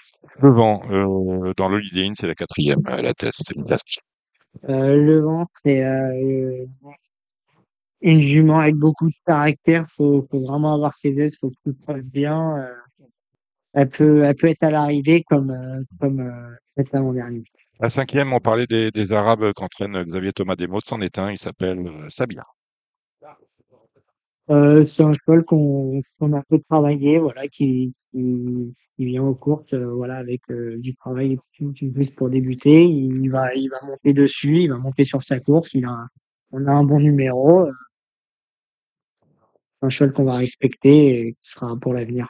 Speaker 2: Devant, euh, dans l'Holiday Inn, c'est la quatrième, euh, la test, c'est.
Speaker 6: Euh, le ventre, c'est euh, une jument avec beaucoup de caractère. Faut, faut vraiment avoir ses aises, faut que tout se passe bien. euh, elle peut, elle peut être à l'arrivée comme, comme cette.
Speaker 2: La cinquième, on parlait des, des Arabes qu'entraîne Xavier Thomas Desmos, c'en est un, il s'appelle Sabir.
Speaker 6: C'est un cheval qu'on qu'on a peu travaillé, voilà, qui, qui vient aux courses, euh, voilà, avec euh, du travail plus pour débuter. Il va, il va monter dessus, il va monter sur sa course. Il a, on a un bon numéro. euh, un cheval qu'on va respecter et qui sera pour l'avenir.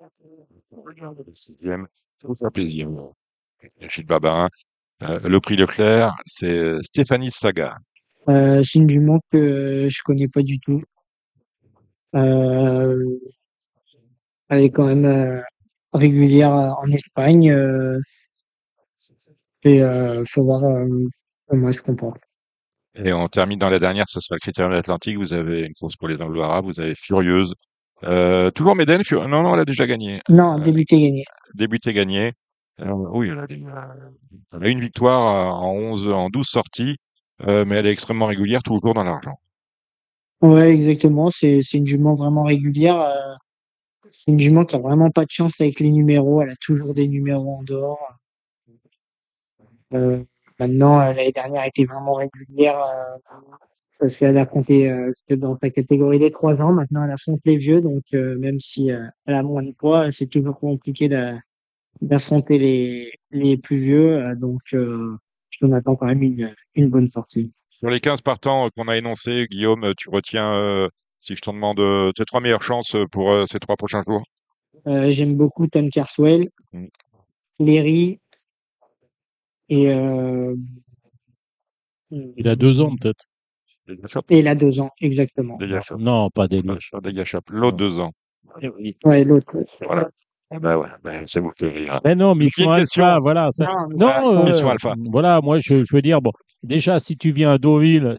Speaker 2: La sixième, ça vous fera plaisir. Euh, le prix Leclerc, c'est Stéphanie Saga.
Speaker 6: Euh, c'est une jument que je connais pas du tout. Euh, elle est quand même euh, régulière euh, en Espagne. Euh, et euh, faut voir euh, comment elle se comporte.
Speaker 2: Et on termine dans la dernière, ce sera le Critérium de l'Atlantique. Vous avez une course pour les Anglo-Arabes, vous avez Furieuse. Toujours Méden, Fur- non, non, elle a déjà gagné.
Speaker 6: Non, débuté gagné.
Speaker 2: débuté gagné. Oui, elle a, des- elle a une victoire en 11, en 12 sorties, mais elle est extrêmement régulière, toujours dans l'argent.
Speaker 6: Ouais, exactement. C'est c'est une jument vraiment régulière. euh, c'est une jument qui a vraiment pas de chance avec les numéros. Elle a toujours des numéros en dehors. Euh, maintenant, euh, l'année dernière était vraiment régulière euh, parce qu'elle a compté que dans sa catégorie des trois ans. Maintenant, elle affronte les vieux. Donc, même si elle a moins de poids, c'est toujours compliqué d'a- d'affronter les, plus vieux. donc, je m'en attends quand même une, bonne sortie.
Speaker 2: Sur les 15 partants qu'on a énoncés, Guillaume, tu retiens, si je t'en demande, euh, tes trois meilleures chances euh, pour euh, ces trois prochains jours?
Speaker 6: Euh, J'aime beaucoup Tom Carswell,
Speaker 2: Mm.
Speaker 6: Léry et, euh,
Speaker 3: Il a deux ans peut-être.
Speaker 6: Et il a deux ans, exactement.
Speaker 3: Non, pas des.
Speaker 2: L'autre deux ans.
Speaker 6: Ouais, l'autre.
Speaker 2: Voilà. Ah bah ouais, bah, c'est vous qui rire.
Speaker 3: Mais non, Mission. Alpha, voilà. ça-
Speaker 6: Non,
Speaker 3: Non, euh,
Speaker 2: Mission Alpha.
Speaker 3: voilà, moi je, je veux dire, bon, déjà, si tu viens à Deauville,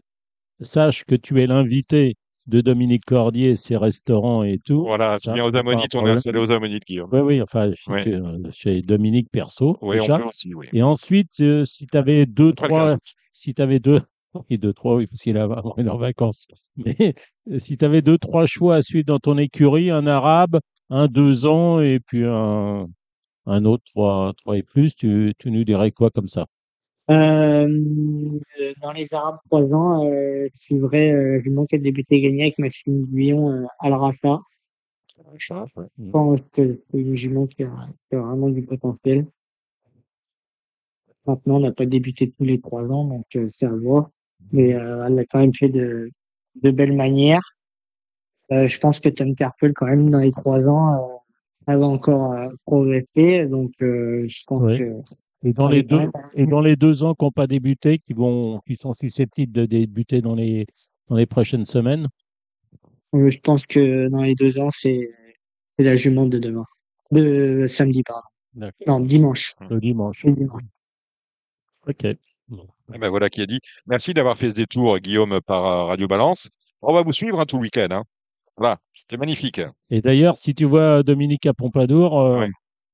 Speaker 3: sache que tu es l'invité de Dominique Cordier, ses restaurants et tout.
Speaker 2: Voilà,
Speaker 3: Ça,
Speaker 2: viens aux Ammonites, on est installé aux Ammonites, Guillaume.
Speaker 3: Oui, oui, enfin, chez, euh, chez Dominique Perso,
Speaker 2: Oui, on peut aussi, oui.
Speaker 3: Et ensuite, euh, si tu avais deux,
Speaker 2: Après
Speaker 3: trois,
Speaker 2: 15 août.
Speaker 3: si tu avais deux, et deux, trois, oui, parce qu'il a est en vacances. Mais euh, si tu avais deux, trois choix à suivre dans ton écurie, un arabe, un deux ans, et puis un, un autre trois, trois et plus, tu, tu nous dirais quoi comme ça?
Speaker 6: Euh, dans les Arabes trois ans, euh, je suivrais, euh, je manquais de débuter gagné avec Maxime Guillon euh, à l'Arafa. Je pense que c'est une jument qui a, qui a vraiment du potentiel. Maintenant, on n'a pas débuté tous les trois ans, donc euh, c'est à voir. Mais euh, elle a quand même fait de, de belles manières. Euh, je pense que Tom Carpel, quand même, dans les trois ans, euh, elle va encore euh, progresser. Donc, euh, je pense
Speaker 3: Ouais.
Speaker 6: que
Speaker 3: Et dans les deux, et dans les deux ans qui n'ont pas débuté, qui vont, qui sont susceptibles de débuter dans les, dans les prochaines semaines?
Speaker 6: euh, je pense que dans les deux ans, c'est la jument de demain. De samedi, pardon. Non, dimanche.
Speaker 3: Le dimanche.
Speaker 6: Le dimanche.
Speaker 3: Ok. Bon.
Speaker 2: Eh ben voilà qui est dit. Merci d'avoir fait ce détour, Guillaume, par euh, Radio Balance. On va vous suivre hein, tout le week-end. Hein. Voilà, c'était magnifique.
Speaker 3: Et d'ailleurs, si tu vois Dominique à Pompadour, euh,
Speaker 2: Ouais.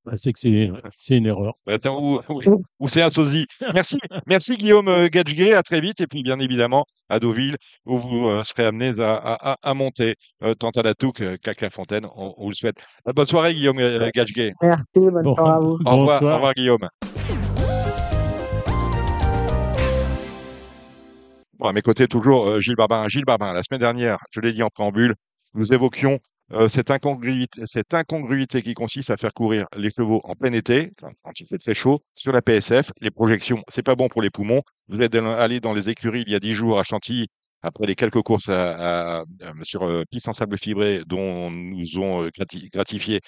Speaker 3: Bah, c'est que c'est, c'est une erreur.
Speaker 2: Bah, tiens, Ou, oui, ou c'est un sosie. Merci, merci Guillaume euh, Gadgeguet. À très vite. Et puis, bien évidemment, à Deauville, où vous euh, serez amenés à, à, à- à monter euh, tant à la Touque qu'à Clairefontaine. On, on vous le souhaite. Bonne soirée, Guillaume euh, Gadgeguet.
Speaker 6: Merci, bonne
Speaker 3: Bon.
Speaker 6: soirée à vous.
Speaker 2: Au revoir, au revoir, Guillaume. Bon, à mes côtés, toujours euh, Gilles Barbin. Gilles Barbin, la semaine dernière, je l'ai dit en préambule, nous évoquions euh, cette, incongruité, cette incongruité qui consiste à faire courir les chevaux en plein été, quand, il fait très chaud, sur la PSF. Les projections, c'est pas bon pour les poumons. Vous êtes allé dans les écuries il y a dix jours à Chantilly, après les quelques courses à- à- à- sur euh, piste en sable fibré dont nous ont euh, grati- gratifié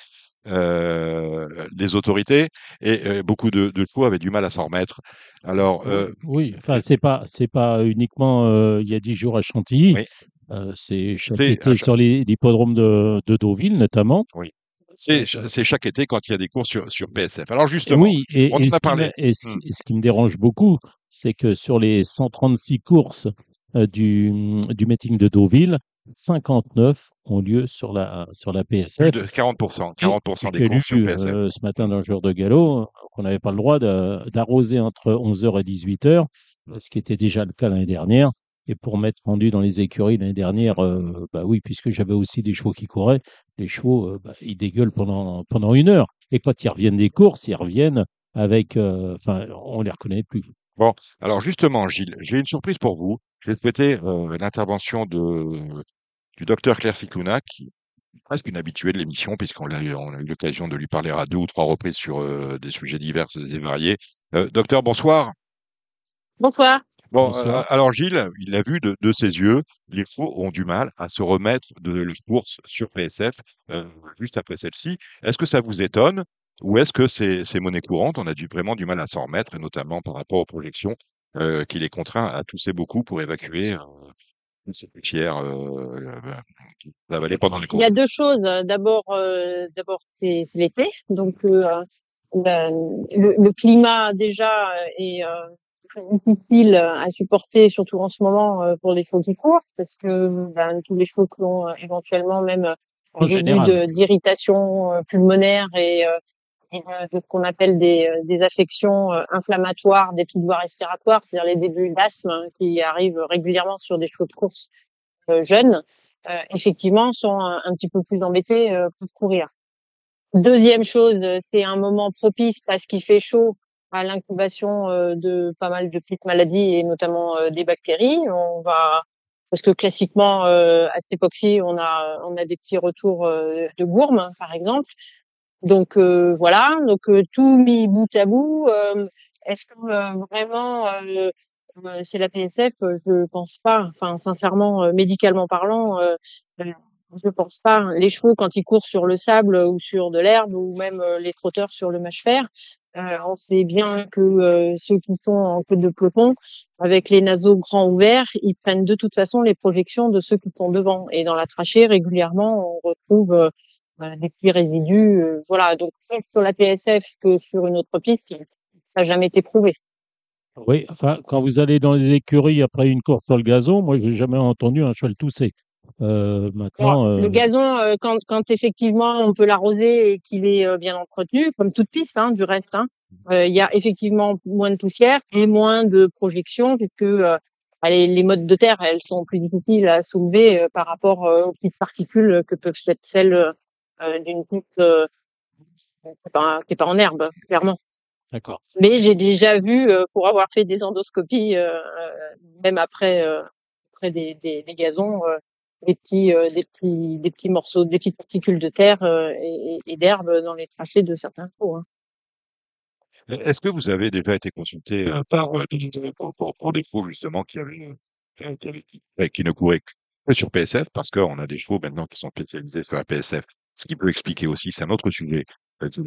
Speaker 2: euh, les autorités, et euh, beaucoup de, de chevaux avaient du mal à s'en remettre. Alors, euh,
Speaker 3: Oui, enfin, c'est pas, c'est pas uniquement euh, il y a dix jours à Chantilly.
Speaker 2: Oui.
Speaker 3: Euh, c'est chaque été
Speaker 2: chaque-
Speaker 3: sur les l'hippodrome de, de Deauville, notamment.
Speaker 2: c'est c'est chaque été quand il y a des courses sur, sur PSF. Alors justement,
Speaker 3: Oui, et,
Speaker 2: on en a
Speaker 3: ce qui
Speaker 2: parlé.
Speaker 3: me- et ce,
Speaker 2: Hmm.
Speaker 3: et ce qui me dérange beaucoup, c'est que sur les 136 courses euh, du, du meeting de Deauville, 59 ont lieu sur la, sur la
Speaker 2: plus
Speaker 3: PSF.
Speaker 2: de 40%, 40% des courses sur PSF.
Speaker 3: euh, ce matin dans le jour de galop qu'on n'avait pas le droit d'arroser entre 11h et 18h, ce qui était déjà le cas l'année dernière. Et pour m'être rendu dans les écuries l'année dernière, euh, bah oui, puisque j'avais aussi des chevaux qui couraient, les chevaux, euh, bah, ils dégueulent pendant, pendant une heure. Et quand ils reviennent des courses, ils reviennent avec, euh, enfin, on les reconnaît plus.
Speaker 2: Bon, alors justement, Gilles, j'ai une surprise pour vous. J'ai souhaité euh, l'intervention de, du docteur Claire Cicluna, qui est presque une habituée de l'émission, puisqu'on eu- on a eu l'occasion de lui parler à deux ou trois reprises sur euh, des sujets divers et variés. Euh, docteur, bonsoir.
Speaker 7: Bonsoir.
Speaker 2: Bon, euh, alors Gilles, il l'a vu de, de ses yeux, les chevaux ont du mal à se remettre de la course sur PSF euh, juste après celle-ci. Est-ce que ça vous étonne ou est-ce que c'est c'est monnaie courante On a du, vraiment du mal à s'en remettre, et notamment par rapport aux projections euh, qu'il est contraint à tousser beaucoup pour évacuer euh, ces poussières euh, euh, qui avalaient pendant les
Speaker 7: Il y a
Speaker 2: courses?
Speaker 7: deux choses. D'abord, euh, d'abord c'est l'été, donc euh, le, le climat déjà est euh, très difficile à supporter, surtout en ce moment euh, pour les chevaux qui courent, parce que ben, tous les chevaux qui ont euh, éventuellement même euh,
Speaker 3: En
Speaker 7: début d'irritation euh, pulmonaire et, euh, et de, de ce qu'on appelle des, euh, des affections euh, inflammatoires des voies respiratoires, c'est-à-dire les débuts d'asthme hein, qui arrivent régulièrement sur des chevaux de course euh, jeunes, euh, effectivement, sont un, un petit peu plus embêtés euh, pour courir. Deuxième chose, euh, c'est un moment propice parce qu'il fait chaud à l'incubation euh, de pas mal de petites maladies et notamment euh, des bactéries. On va parce que classiquement euh, à cette époque-ci, on a on a des petits retours de gourmes, par exemple. Donc euh, voilà, donc tout mis bout à bout. euh, Est-ce que vraiment c'est la PSF Je pense pas. Enfin, sincèrement, médicalement parlant, je pense pas. Les chevaux quand ils courent sur le sable ou sur de l'herbe ou même les trotteurs sur le mâche-fer, euh, on sait bien que euh, ceux qui sont en queue de peloton, avec les naseaux grands ouverts, ils prennent de toute façon les projections de ceux qui sont devant. Et dans la trachée, régulièrement, on retrouve euh, des petits résidus. euh, voilà, donc sur la PSF que sur une autre piste, ça n'a jamais été prouvé.
Speaker 3: Oui, enfin, quand vous allez dans les écuries après une course sur le gazon, moi, j'ai jamais entendu un cheval tousser. Euh, maintenant,
Speaker 7: Le
Speaker 3: euh,
Speaker 7: gazon, euh, quand, quand effectivement on peut l'arroser et qu'il est bien entretenu, comme toute piste, hein, du reste, hein, il y a effectivement moins de poussière et moins de projections puisque euh, les, les modes de terre, elles sont plus difficiles à soulever par rapport aux petites particules que peuvent être celles euh, d'une piste euh, qui est pas- en herbe, clairement.
Speaker 3: d'accord.
Speaker 7: Mais j'ai déjà vu, euh, pour avoir fait des endoscopies, euh, euh, même après, euh, après des, des, des gazons, euh, des petits, euh, des petits, des petits morceaux, des petites particules de terre euh, et, d'herbe dans les tracés de certains chevaux. hein.
Speaker 2: Est-ce que vous avez déjà été consulté euh, par euh, pour, des chevaux justement qui avaient, euh, qui, ne couraient que sur PSF parce qu'on a des chevaux maintenant qui sont spécialisés sur la PSF Ce qui peut expliquer aussi, c'est un autre sujet, euh, que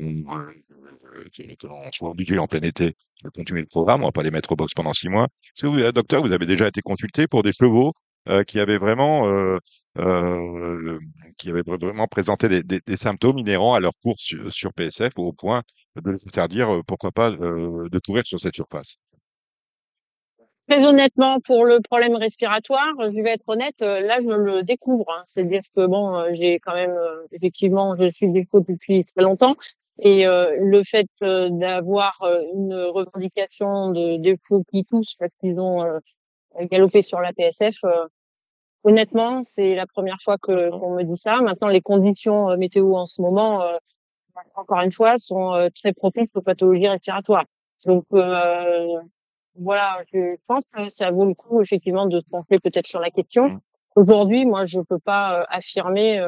Speaker 2: l'on euh, soit obligé en plein été de continuer le programme. On va pas les mettre au box pendant 6 mois. Est-ce que vous, euh, docteur, vous avez déjà été consulté pour des chevaux, heu, qui avaient vraiment, heu heu, qui avaient vr vraiment présenté des symptômes inhérents à leur course su sur PSF au point de les interdire, pourquoi pas, de courir sur cette surface?
Speaker 7: Très honnêtement, pour le problème respiratoire, je vais être honnête, là, je le découvre, hein. C'est-à-dire que bon, j'ai quand même, effectivement, je suis chevaux depuis très longtemps et le fait, d'avoir, une revendication de chevaux qui toussent parce qu'ils ont, heu, galopé sur la PSF, heu, honnêtement, c'est la 1re fois que qu'on me dit ça. Maintenant, les conditions, heu, météo en ce moment, encore une fois, sont, très propices aux pathologies respiratoires. Donc voilà, je pense que ça vaut le coup effectivement de se pencher peut-être sur la question.
Speaker 2: Mmh.
Speaker 7: Aujourd'hui, moi, je peux pas, affirmer,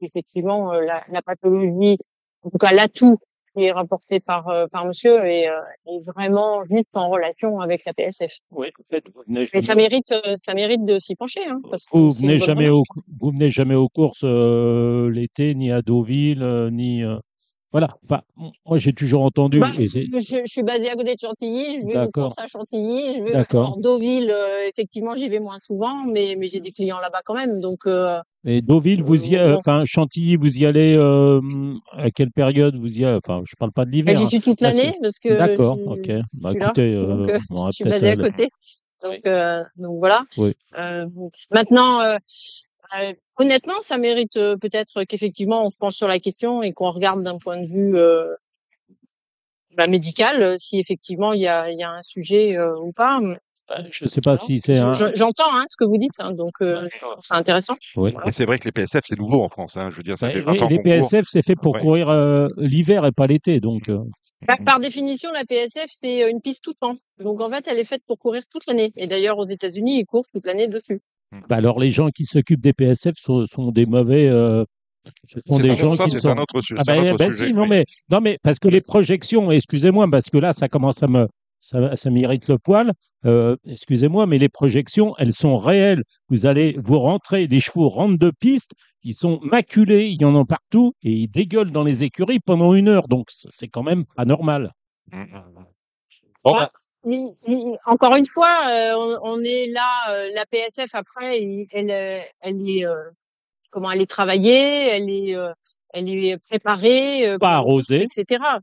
Speaker 7: qu'effectivement, la la pathologie, en tout cas l'atout qui est rapporté par, heu, par monsieur est, est vraiment juste en relation avec la PSF.
Speaker 3: Oui, en fait,
Speaker 7: Mais ça mérite, heu, ça mérite de s'y pencher, hein, parce
Speaker 3: vous venez jamais vous venez jamais aux courses, l'été, ni à Deauville, ni, voilà. Enfin, moi, j'ai toujours entendu
Speaker 7: Bah,
Speaker 3: et
Speaker 7: je je suis basée à côté de Chantilly, je vais aux courses à Chantilly, je vais Deauville, effectivement, j'y vais moins souvent, mais mais j'ai des clients là-bas quand même, donc
Speaker 3: Et Deauville, vous y
Speaker 7: bon.
Speaker 3: enfin, Chantilly, vous y allez, hem, à quelle période vous y enfin, je parle pas de
Speaker 7: Bah,
Speaker 3: l'hiver,
Speaker 7: j'y
Speaker 3: hein,
Speaker 7: suis toute
Speaker 3: que
Speaker 7: l'année parce que
Speaker 3: d'accord, OK.
Speaker 7: je
Speaker 3: Bah,
Speaker 7: suis là,
Speaker 3: écoutez,
Speaker 7: donc
Speaker 3: heu,
Speaker 7: heu,
Speaker 3: on va
Speaker 7: je suis basée à côté, donc
Speaker 3: oui.
Speaker 7: heu, donc voilà.
Speaker 3: Oui.
Speaker 7: Maintenant, honnêtement, ça mérite, peut-être qu'effectivement on se penche sur la question et qu'on regarde d'un point de vue, bah, médical, si effectivement il y a il y a un sujet, ou pas,
Speaker 3: Bah, je sais pas si c'est un
Speaker 7: j'entends, hein, ce que vous dites, hein, donc trouve ça intéressant.
Speaker 3: Oui.
Speaker 7: Voilà.
Speaker 2: C'est vrai que les PSF, c'est nouveau en France, hein. Je veux dire, ça
Speaker 3: Bah,
Speaker 2: fait 20
Speaker 3: les
Speaker 2: ans.
Speaker 3: PSF, c'est fait pour
Speaker 2: Ouais.
Speaker 3: courir, heu, l'hiver et pas l'été, donc heu
Speaker 7: Bah, par définition, la PSF, c'est, heu, une piste tout temps. Donc en fait, elle est faite pour courir toute l'année et d'ailleurs aux États-Unis, ils courent toute l'année dessus.
Speaker 2: Mmh.
Speaker 3: Bah, alors les gens qui s'occupent des PSF sont sont des mauvais, ce sont
Speaker 2: C'est
Speaker 3: des gens
Speaker 2: ça,
Speaker 3: qui ne
Speaker 2: c'est un
Speaker 3: sont
Speaker 2: autre
Speaker 3: ah
Speaker 2: c'est un
Speaker 3: bah
Speaker 2: autre
Speaker 3: bah,
Speaker 2: sujet,
Speaker 3: si, non
Speaker 2: oui.
Speaker 3: mais non mais parce que les projections excusez-moi, parce que là, ça commence à me ça ça m'irrite le poil, heu, excusez-moi, mais les projections, elles sont réelles. Vous allez vous rentrez les chevaux rentrent de piste, ils sont maculés, il y en a partout et ils dégueulent dans les écuries pendant 1 heure, donc c'est quand même pas normal.
Speaker 2: Bon,
Speaker 7: Bah,
Speaker 2: bah
Speaker 7: encore une fois, heu, on on est là, heu, la PSF après elle, elle est, comment? Elle est travaillée, elle est, elle est préparée,
Speaker 3: Pas arrosée.
Speaker 7: cetera.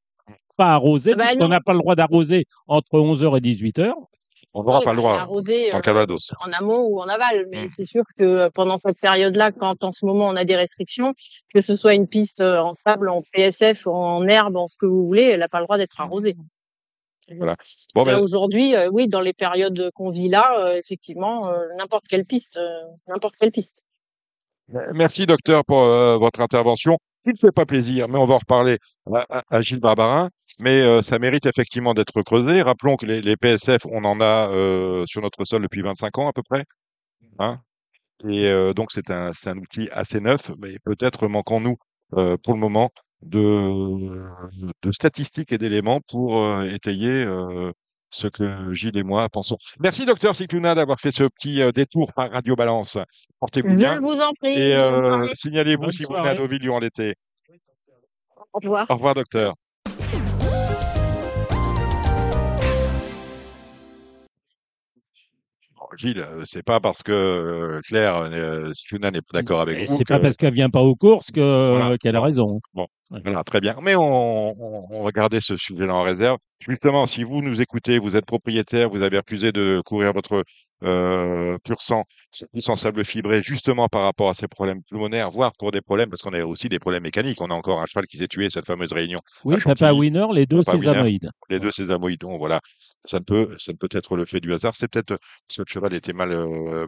Speaker 3: Pas arrosée
Speaker 7: Ah bah,
Speaker 3: puisqu'on n'a pas le droit d'arroser entre 11:00 et 18:00.
Speaker 2: On n'aura
Speaker 7: Oui,
Speaker 2: pas le droit,
Speaker 7: arrosée,
Speaker 2: dans le
Speaker 7: heu,
Speaker 2: Calvados.
Speaker 7: en amont ou en aval, mais
Speaker 2: Mmh.
Speaker 7: c'est sûr que, heu, pendant cette période-là, quand en ce moment on a des restrictions, que ce soit une piste, heu, en sable, en PSF, en herbe, en ce que vous voulez, elle a pas le droit d'être arrosée.
Speaker 2: Voilà. Bon, bah
Speaker 7: aujourd'hui, oui, dans les périodes, qu'on vit là, effectivement, n'importe quelle piste, n'importe quelle piste.
Speaker 2: Me merci docteur pour, votre intervention. Il ne fait pas plaisir, mais on va en reparler à à à Gilles Barbarin, mais heu, ça mérite effectivement d'être creusé. Rappelons que les les PSF, on en a, heu, sur notre sol depuis 25 ans à peu près, hein? Et heu, donc c'est un c'est un outil assez neuf, mais peut-être manquons-nous, pour le moment de de statistiques et d'éléments pour, étayer, ce que Gilles et moi pensons. Merci docteur Cicluna d'avoir fait ce petit, détour par Radio Balance. Portez-vous bien
Speaker 7: Je vous en prie,
Speaker 2: et
Speaker 7: soirée.
Speaker 2: signalez-vous si vous venez à. Deauville durant l'été.
Speaker 7: Au revoir.
Speaker 2: Au revoir docteur. Gilles, heu, c'est pas parce que, heu, Claire, heu, Cicluna n'est pas d'accord avec vous
Speaker 3: c'est pas parce qu'elle vient pas aux courses
Speaker 2: voilà,
Speaker 3: qu'elle a raison.
Speaker 2: bon. Voilà, très bien. Mais on on on va garder ce sujet-là en réserve. Justement, si vous nous écoutez, vous êtes propriétaire, vous avez refusé de courir votre, heu, pur sang, sans sable fibré, justement par rapport à ces problèmes pulmonaires, voire pour des problèmes parce qu'on a aussi des problèmes mécaniques. On a encore un cheval qui s'est tué, cette fameuse réunion
Speaker 3: Oui, Papa. Winner, les 2
Speaker 2: Papa Winner,
Speaker 3: sésamoïdes.
Speaker 2: les. 2 sésamoïdes, donc voilà. Ça ne peut ça ne peut être le fait du hasard. C'est peut-être, parce que le cheval était mal,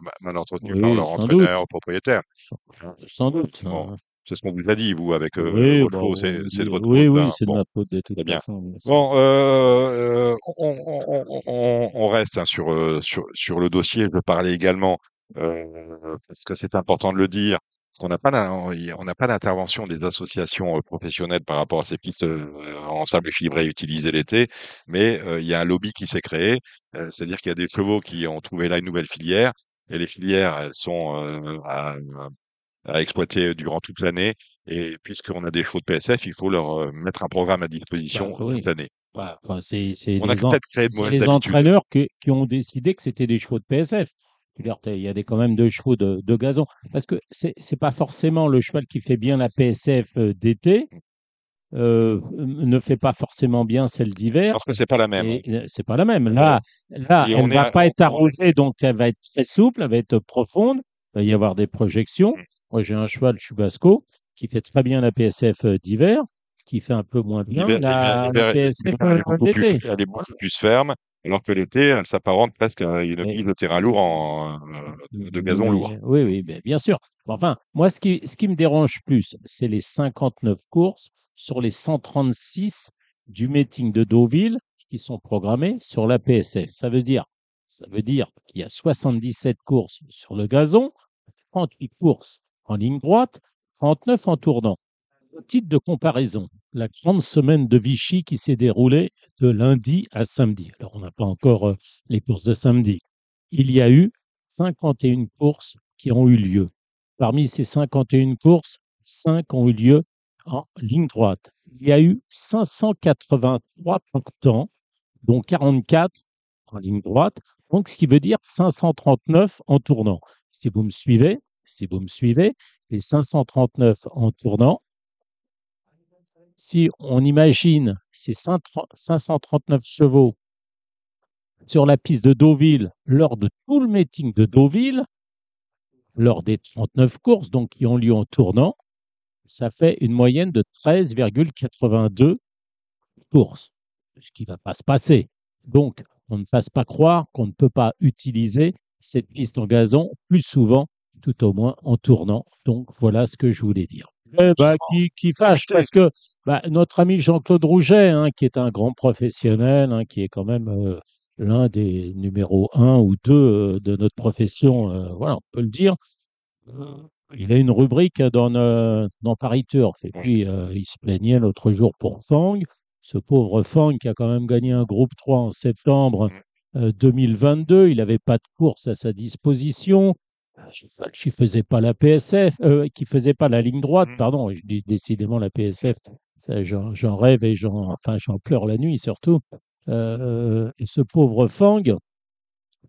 Speaker 2: ma mal entretenu par
Speaker 3: Oui,
Speaker 2: leur
Speaker 3: sans doute.
Speaker 2: entraîneur, propriétaire.
Speaker 3: Sans
Speaker 2: Hein?
Speaker 3: sans doute,
Speaker 2: Bon,
Speaker 3: heu
Speaker 2: c'est ce qu'on vous a dit, vous, avec,
Speaker 3: Oui,
Speaker 2: vos
Speaker 3: bah,
Speaker 2: c'est de votre
Speaker 3: oui,
Speaker 2: faute,
Speaker 3: oui,
Speaker 2: hein?
Speaker 3: c'est de
Speaker 2: Bon,
Speaker 3: ma faute de toute
Speaker 2: bien.
Speaker 3: façon.
Speaker 2: Bon, heu heu, on on on on reste, hein, sur, heu, sur sur le dossier. Je parler également, heu, parce que c'est important de le dire, qu'on n'a pas on n'a pas d'intervention des associations, heu, professionnelles par rapport à ces pistes, en sable fibré utilisées l'été, mais il y a un lobby qui s'est créé. C'est-à-dire qu'il y a des chevaux qui ont trouvé là une nouvelle filière et les filières, elles sont, à à exploiter durant toute l'année Et puisqu'on a des chevaux de PSF, il faut leur euh, mettre un programme à disposition
Speaker 3: Bah, oui.
Speaker 2: cette année.
Speaker 3: Bah, c'est c'est
Speaker 2: On a
Speaker 3: les, en-
Speaker 2: peut-être créé de
Speaker 3: les entraîneurs que- qui ont décidé que c'était des chevaux de PSF. Il y a des, quand même deux chevaux de, de gazon. Parce que c'est c'est pas forcément le cheval qui fait bien la PSF euh, d'été, euh, ne fait pas forcément bien celle d'hiver.
Speaker 2: Parce que c'est pas la même.
Speaker 3: Euh, c'est pas la même. Là, là
Speaker 2: Et
Speaker 3: elle ne va
Speaker 2: à-
Speaker 3: pas être
Speaker 2: on-
Speaker 3: arrosée, donc elle va être très souple, elle va être profonde. Il va y avoir des projections. Moi, j'ai un cheval Chubasco qui fait très bien la PSF euh, d'hiver, qui fait un peu moins bien la, la PSF d'été.
Speaker 2: elle est beaucoup plus ferme, alors que l'été, elle s'apparente presque à une piste de terrain lourd en, euh, de gazon
Speaker 3: Mais-
Speaker 2: lourd.
Speaker 3: Oui, oui, bien sûr. Enfin, moi, ce qui, ce qui me dérange plus, c'est les 59 courses sur les 136 du meeting de Deauville qui sont programmées sur la PSF. Ça veut dire, ça veut dire qu'il y a 77 courses sur le gazon, 38 courses en ligne droite, 39 en tournant. Titre de comparaison, la grande semaine de Vichy qui s'est déroulée de lundi à samedi. Alors, on n'a pas encore euh, les courses de samedi. Il y a eu 51 courses qui ont eu lieu. Parmi ces 51 courses, 5 ont eu lieu en ligne droite. Il y a eu 583 partants, dont 44 en ligne droite, donc ce qui veut dire 539 en tournant. Si vous me suivez, si vous me suivez, les 539 en tournant, si on imagine ces 539 chevaux sur la piste de Deauville lors de tout le meeting de Deauville, lors des 39 courses donc qui ont lieu en tournant, ça fait une moyenne de 13,82 courses, ce qui ne va pas se passer. Donc, on ne fasse pas croire qu'on ne peut pas utiliser cette piste en gazon plus souvent, tout au moins en tournant. Donc, voilà ce que je voulais dire. Eh ben, qui, qui fâche, parce que bah, notre ami Jean-Claude Rouget, hein, qui est un grand professionnel, hein, qui est quand même euh, l'un des numéros un ou deux euh, de notre profession, euh, voilà, on peut le dire. Il a une rubrique dans, dans Paris Turf. Et puis, il se plaignait l'autre jour pour Fang. Ce pauvre Fang qui a quand même gagné un groupe 3 en septembre euh, 2022. Il n'avait pas de course à sa disposition. Qui ne faisait pas la PSF, euh, qui faisait pas la ligne droite,
Speaker 2: Mm.
Speaker 3: pardon. Je dis décidément la PSF. J'en rêve et j'en enfin, pleure la nuit surtout. Euh, et ce pauvre Fang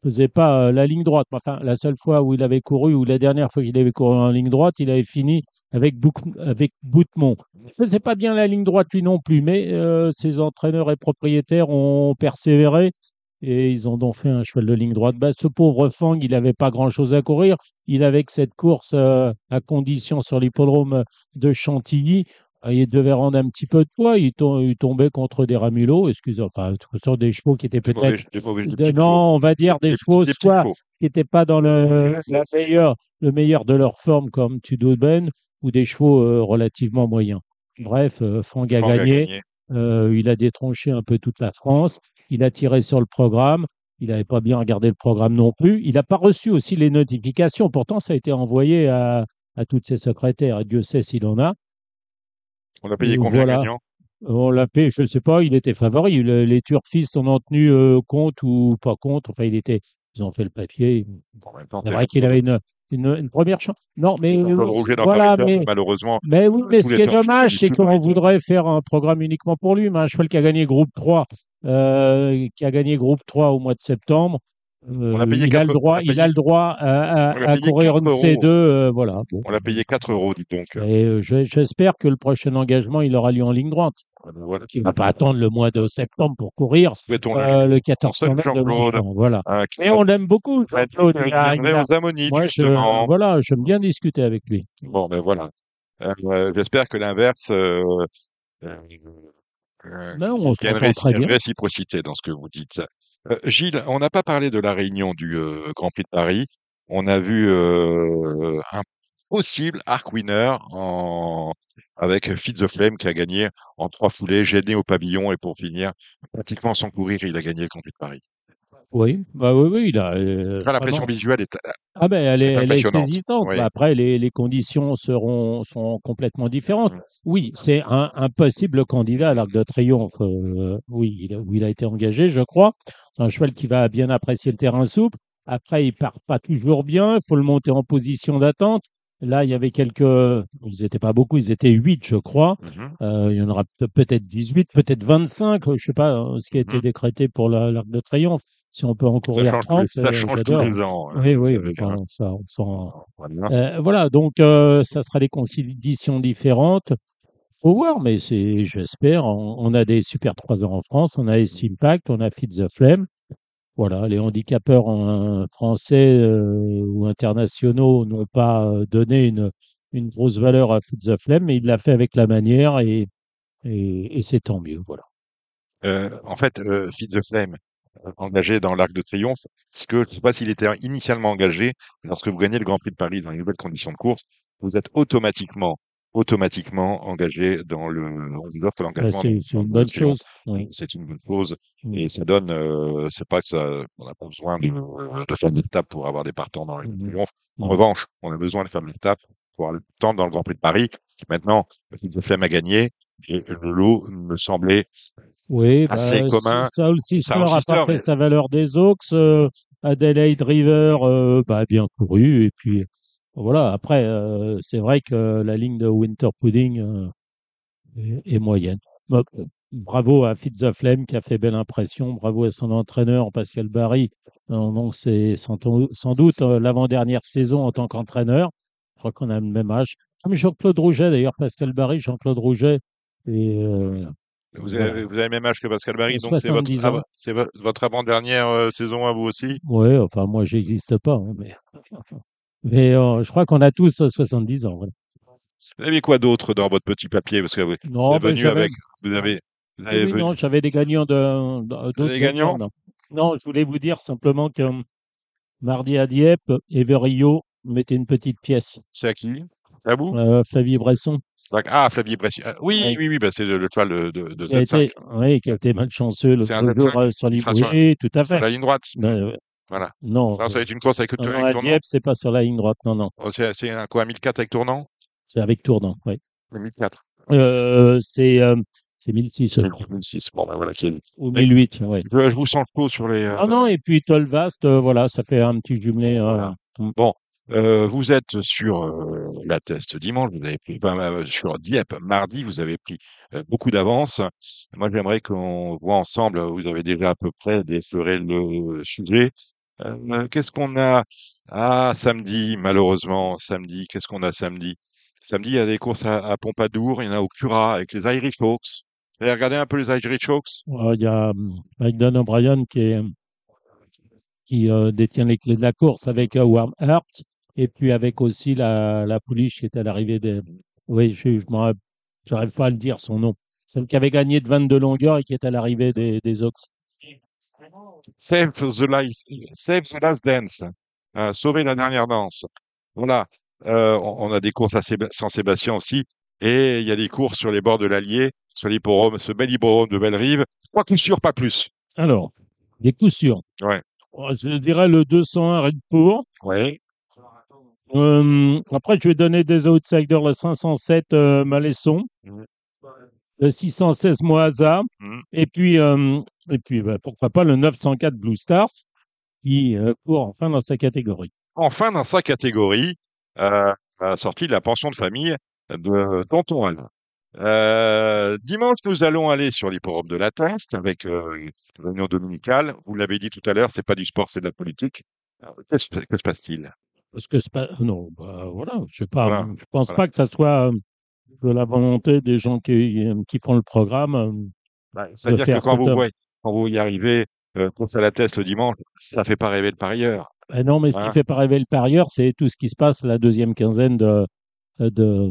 Speaker 3: faisait pas euh, la ligne droite. Enfin, la seule fois où il avait couru, ou la dernière fois qu'il avait couru en ligne droite, il avait fini avec, Bouc- avec Boutemont. Il faisait pas bien la ligne droite lui non plus, mais euh, ses entraîneurs et propriétaires ont persévéré et ils ont donc fait un cheval de ligne droite. Bah, ce pauvre Fang, il n'avait pas grand-chose à courir. Il avait que cette course euh, à condition sur l'hippodrome de Chantilly. Euh, Il devait rendre un petit peu de poids. Il, tom- il tombait contre des ramulots, excusez, enfin, sur des chevaux qui étaient peut-être non, on va dire des,
Speaker 2: Des
Speaker 3: chevaux
Speaker 2: petits- des petits
Speaker 3: soit qui n'étaient pas dans le, la meilleure, le meilleur de leur forme comme Tudoben ou des chevaux euh, relativement moyens. Bref, euh, Fang a
Speaker 2: Fang a
Speaker 3: gagné.
Speaker 2: gagné.
Speaker 3: Il a détronché un peu toute la France. Il a tiré sur le programme. Il n'avait pas bien regardé le programme non plus. Il n'a pas reçu aussi les notifications. Pourtant, ça a été envoyé à, à toutes ses secrétaires. Et Dieu sait s'il en a.
Speaker 2: On l'a payé
Speaker 3: Et
Speaker 2: combien
Speaker 3: voilà.
Speaker 2: gagnant
Speaker 3: On l'a payé, je ne sais pas, il était favori. Le- les turfistes en ont tenu euh, compte ou pas compte. Enfin, il était, ils ont fait le papier. C'est vrai qu'il avait une, une, une première chance. Non, mais voilà,
Speaker 2: Paris
Speaker 3: mais,
Speaker 2: malheureusement,
Speaker 3: mais oui, mais ce qui est dommage, c'est qu'on voudrait faire un programme uniquement pour lui. Mais un cheval qui a gagné groupe 3, euh, qui a gagné groupe 3 au mois de septembre,
Speaker 2: On a payé
Speaker 3: il, a
Speaker 2: quatre-
Speaker 3: le droit,
Speaker 2: a
Speaker 3: il
Speaker 2: payé-
Speaker 3: a le droit à, à-
Speaker 2: a
Speaker 3: à courir une
Speaker 2: 4 euros.
Speaker 3: C2. euh, voilà. Bon.
Speaker 2: On l'a payé 4 euros, dis donc.
Speaker 3: Et euh, je- j'espère que le prochain engagement, il aura lieu en ligne droite.
Speaker 2: Voilà.
Speaker 3: Il ne va pas attendre le mois de septembre pour courir euh, le 14
Speaker 2: Seul
Speaker 3: semaines de
Speaker 2: Jean-Claude.
Speaker 3: Longchamp, Voilà.
Speaker 2: un
Speaker 3: Mais on l'aime beaucoup, Jean-Claude.
Speaker 2: il
Speaker 3: Il a- il a-
Speaker 2: aux Ammonites,
Speaker 3: Moi, je, voilà, j'aime bien discuter avec lui.
Speaker 2: Bon, ben voilà. Euh, euh, J'espère que l'inverse, euh,
Speaker 3: Ben, on
Speaker 2: qu'il y a une,
Speaker 3: très bien.
Speaker 2: réciprocité dans ce que vous dites. Euh, Gilles, on n'a pas parlé de la réunion du euh, Grand Prix de Paris. On a vu euh, un possible arc winner en... avec Fitz the Flame qui a gagné en trois foulées, gêné au pavillon et pour finir, pratiquement sans courir, il a gagné le Grand Prix de Paris.
Speaker 3: Oui, bah oui, oui, a. euh,
Speaker 2: Enfin, L'impression
Speaker 3: vraiment-
Speaker 2: visuelle est
Speaker 3: Ah ben, elle est,
Speaker 2: est
Speaker 3: elle est saisissante.
Speaker 2: Oui.
Speaker 3: Après, les, les conditions seront sont complètement différentes. Oui, c'est un, un possible candidat à l'Arc de Triomphe. euh, oui, il où il a été engagé, je crois. C'est un cheval qui va bien apprécier le terrain souple. Après, il part pas toujours bien. Il faut le monter en position d'attente. Là, il y avait quelques, ils n'étaient pas beaucoup, ils étaient 8, je crois.
Speaker 2: Mhm.
Speaker 3: Euh, il y en aura peut- peut-être 18, peut-être 25, je sais pas euh, ce qui a été
Speaker 2: Mhm.
Speaker 3: décrété pour la- l'Arc de Triomphe. Si on peut en courir
Speaker 2: change,
Speaker 3: 30,
Speaker 2: tous les- ça
Speaker 3: euh,
Speaker 2: change tous les ans. hein,
Speaker 3: Oui, oui, bon, ça, on s'en-
Speaker 2: Voilà.
Speaker 3: Euh, voilà, donc euh, ça sera des conditions différentes. Faut voir, mais c'est, j'espère, on, on a des super 3 heures en France, on a S Impact, on a Fit the Flame. Voilà, les handicapeurs en- français euh, ou internationaux n'ont pas euh, donné une, une grosse valeur à Fit the Flame, mais il l'a fait avec la manière et, et, et c'est tant mieux. Voilà.
Speaker 2: Euh, en fait, euh, Feed the Flame, euh, engagé dans l'Arc de Triomphe, ce que je ne sais pas s'il était initialement engagé, lorsque vous gagnez le Grand Prix de Paris dans les nouvelles conditions de course, vous êtes automatiquement, automatiquement engagé dans le, on vous offre
Speaker 3: Ouais,
Speaker 2: l'engagement
Speaker 3: c'est, c'est une bonne chose. Oui.
Speaker 2: C'est une bonne chose
Speaker 3: Mm.
Speaker 2: et ça donne, euh, c'est pas que ça, on n'a pas besoin de, de faire des étapes pour avoir des partants dans le
Speaker 3: Mhm.
Speaker 2: Triomphe. En revanche, on a besoin de faire des étapes pour avoir le temps dans le Grand Prix de Paris. Maintenant, Feed the Flame a gagné et le lot me semblait
Speaker 3: Oui,
Speaker 2: assez
Speaker 3: bah,
Speaker 2: commun.
Speaker 3: Sister
Speaker 2: Soul
Speaker 3: a pas fait
Speaker 2: mais-
Speaker 3: sa valeur des Oaks. euh, Adelaide River, euh, bah, bien couru. Et puis, voilà. Après, euh, c'est vrai que la ligne de Winter Pudding euh, est, est moyenne. Bah, bravo à Fitz the Flame qui a fait belle impression. Bravo à son entraîneur, Pascal Barry. Donc, c'est sans, sans doute l'avant-dernière saison en tant qu'entraîneur. Je crois qu'on a le même âge. Comme Jean-Claude Rouget, d'ailleurs, Pascal Barry, Jean-Claude Rouget. Et, euh,
Speaker 2: Vous
Speaker 3: Voilà.
Speaker 2: avez, vous avez le même âge que Pascal Barry,
Speaker 3: Euh,
Speaker 2: donc c'est votre,
Speaker 3: 70
Speaker 2: av-
Speaker 3: ans.
Speaker 2: c'est vo- votre avant-dernière euh, saison à vous aussi?
Speaker 3: Ouais, enfin, moi, j'existe pas, hein, mais, mais euh, je crois qu'on a tous euh, 70 ans. Voilà.
Speaker 2: Vous avez quoi d'autre dans votre petit papier? Parce que vous
Speaker 3: Non,
Speaker 2: êtes
Speaker 3: ben,
Speaker 2: venu
Speaker 3: j'avais,
Speaker 2: avec, vous avez, vous
Speaker 3: oui,
Speaker 2: avez
Speaker 3: oui,
Speaker 2: venu-
Speaker 3: non, j'avais des gagnants de,
Speaker 2: des gagnants?
Speaker 3: non. Non, je voulais vous dire simplement que euh, mardi à Dieppe, Everio mettait une petite pièce.
Speaker 2: c'est à qui? À vous
Speaker 3: Euh, Flavie Bresson,
Speaker 2: Ah, Flavie Bresci. Ah, Oui,
Speaker 3: Oui.
Speaker 2: oui, oui, bah, c'est le, le cheval de, de, de
Speaker 3: qui a
Speaker 2: Z5.
Speaker 3: été, oui, qui a été malchanceux
Speaker 2: un
Speaker 3: jour
Speaker 2: Z5,
Speaker 3: euh, sur
Speaker 2: sur-
Speaker 3: Oui, tout à
Speaker 2: Sur
Speaker 3: fait.
Speaker 2: la ligne droite.
Speaker 3: Euh,
Speaker 2: Voilà.
Speaker 3: non,
Speaker 2: Non, ça va être une course avec,
Speaker 3: non, non, à
Speaker 2: tournant?
Speaker 3: Dieppe, c'est pas sur la ligne droite, non, non,
Speaker 2: Oh, c'est un quoi, 1004 avec tournant?
Speaker 3: C'est avec tournant, oui.
Speaker 2: 1004.
Speaker 3: Euh, c'est, euh, c'est 1006, je crois,
Speaker 2: 1006. Bon, ben voilà. qui
Speaker 3: ou 1008, oui.
Speaker 2: Je, je vous sens chaud sur les. euh,
Speaker 3: Ah non, et puis Tolvast, euh, voilà, ça fait un petit jumelé. euh,
Speaker 2: Voilà. Bon, euh, vous êtes sur euh, la test dimanche, vous avez pris, euh, sur Dieppe mardi, vous avez pris euh, beaucoup d'avance. Moi, j'aimerais qu'on voit ensemble, vous avez déjà à peu près défleuré le sujet. Euh, qu'est-ce qu'on a? Ah, samedi, malheureusement, samedi, qu'est-ce qu'on a samedi? Samedi, il y a des courses à, Pompadour, il y en a au Cura avec les Irish Hawks. Vous avez regardé un peu les Irish Hawks
Speaker 3: Euh, Il y a hum, Magdan O'Brien qui, euh, détient les clés de la course avec euh, Warm Heart, et puis avec aussi la, la pouliche qui est à l'arrivée des. Oui, je j'arrive pas à le dire son nom. Celle qui avait gagné de 22 longueurs et qui est à l'arrivée des, des Ox.
Speaker 2: Save the, last, save the last dance. Euh, sauver la dernière danse. Voilà. Euh, on, a des courses à Séba- Saint-Sébastien aussi. Et il y a des courses sur les bords de l'Allier, sur l'hipporome, ce bel hipporome de Bellerive. Trois coups sûrs, pas plus.
Speaker 3: Alors, des coups sûrs.
Speaker 2: Ouais.
Speaker 3: Euh, Je dirais le 201 Red pour.
Speaker 2: Oui.
Speaker 3: Euh, après, je vais donner des outsiders, le 507 euh, Malesson, le 616 Moasa,
Speaker 2: Mhm.
Speaker 3: et puis, euh, et puis bah, pourquoi pas le 904 Blue Stars, qui euh, court enfin dans sa catégorie.
Speaker 2: Enfin, dans sa catégorie, euh, a sorti la pension de famille de Tonton Alain. Euh, dimanche, nous allons aller sur l'hipporome de la Teste avec euh, une réunion dominicale. Vous l'avez dit tout à l'heure, c'est pas du sport, c'est de la politique. Qu'est-ce que se passe-t-il?
Speaker 3: Parce que c'est pas, non, bah, voilà, je sais pas,
Speaker 2: Voilà,
Speaker 3: je pense
Speaker 2: voilà.
Speaker 3: pas que ça soit euh, de la volonté des gens qui, qui font le programme. euh,
Speaker 2: Bah, C'est-à-dire
Speaker 3: faire
Speaker 2: que quand
Speaker 3: cette
Speaker 2: vous,
Speaker 3: œuvre.
Speaker 2: voyez, quand vous y arrivez, euh, course à la test le dimanche, ça fait pas rêver le parieur.
Speaker 3: Ben non, mais ce qui fait pas rêver le parieur, c'est tout ce qui se passe la deuxième quinzaine de, de,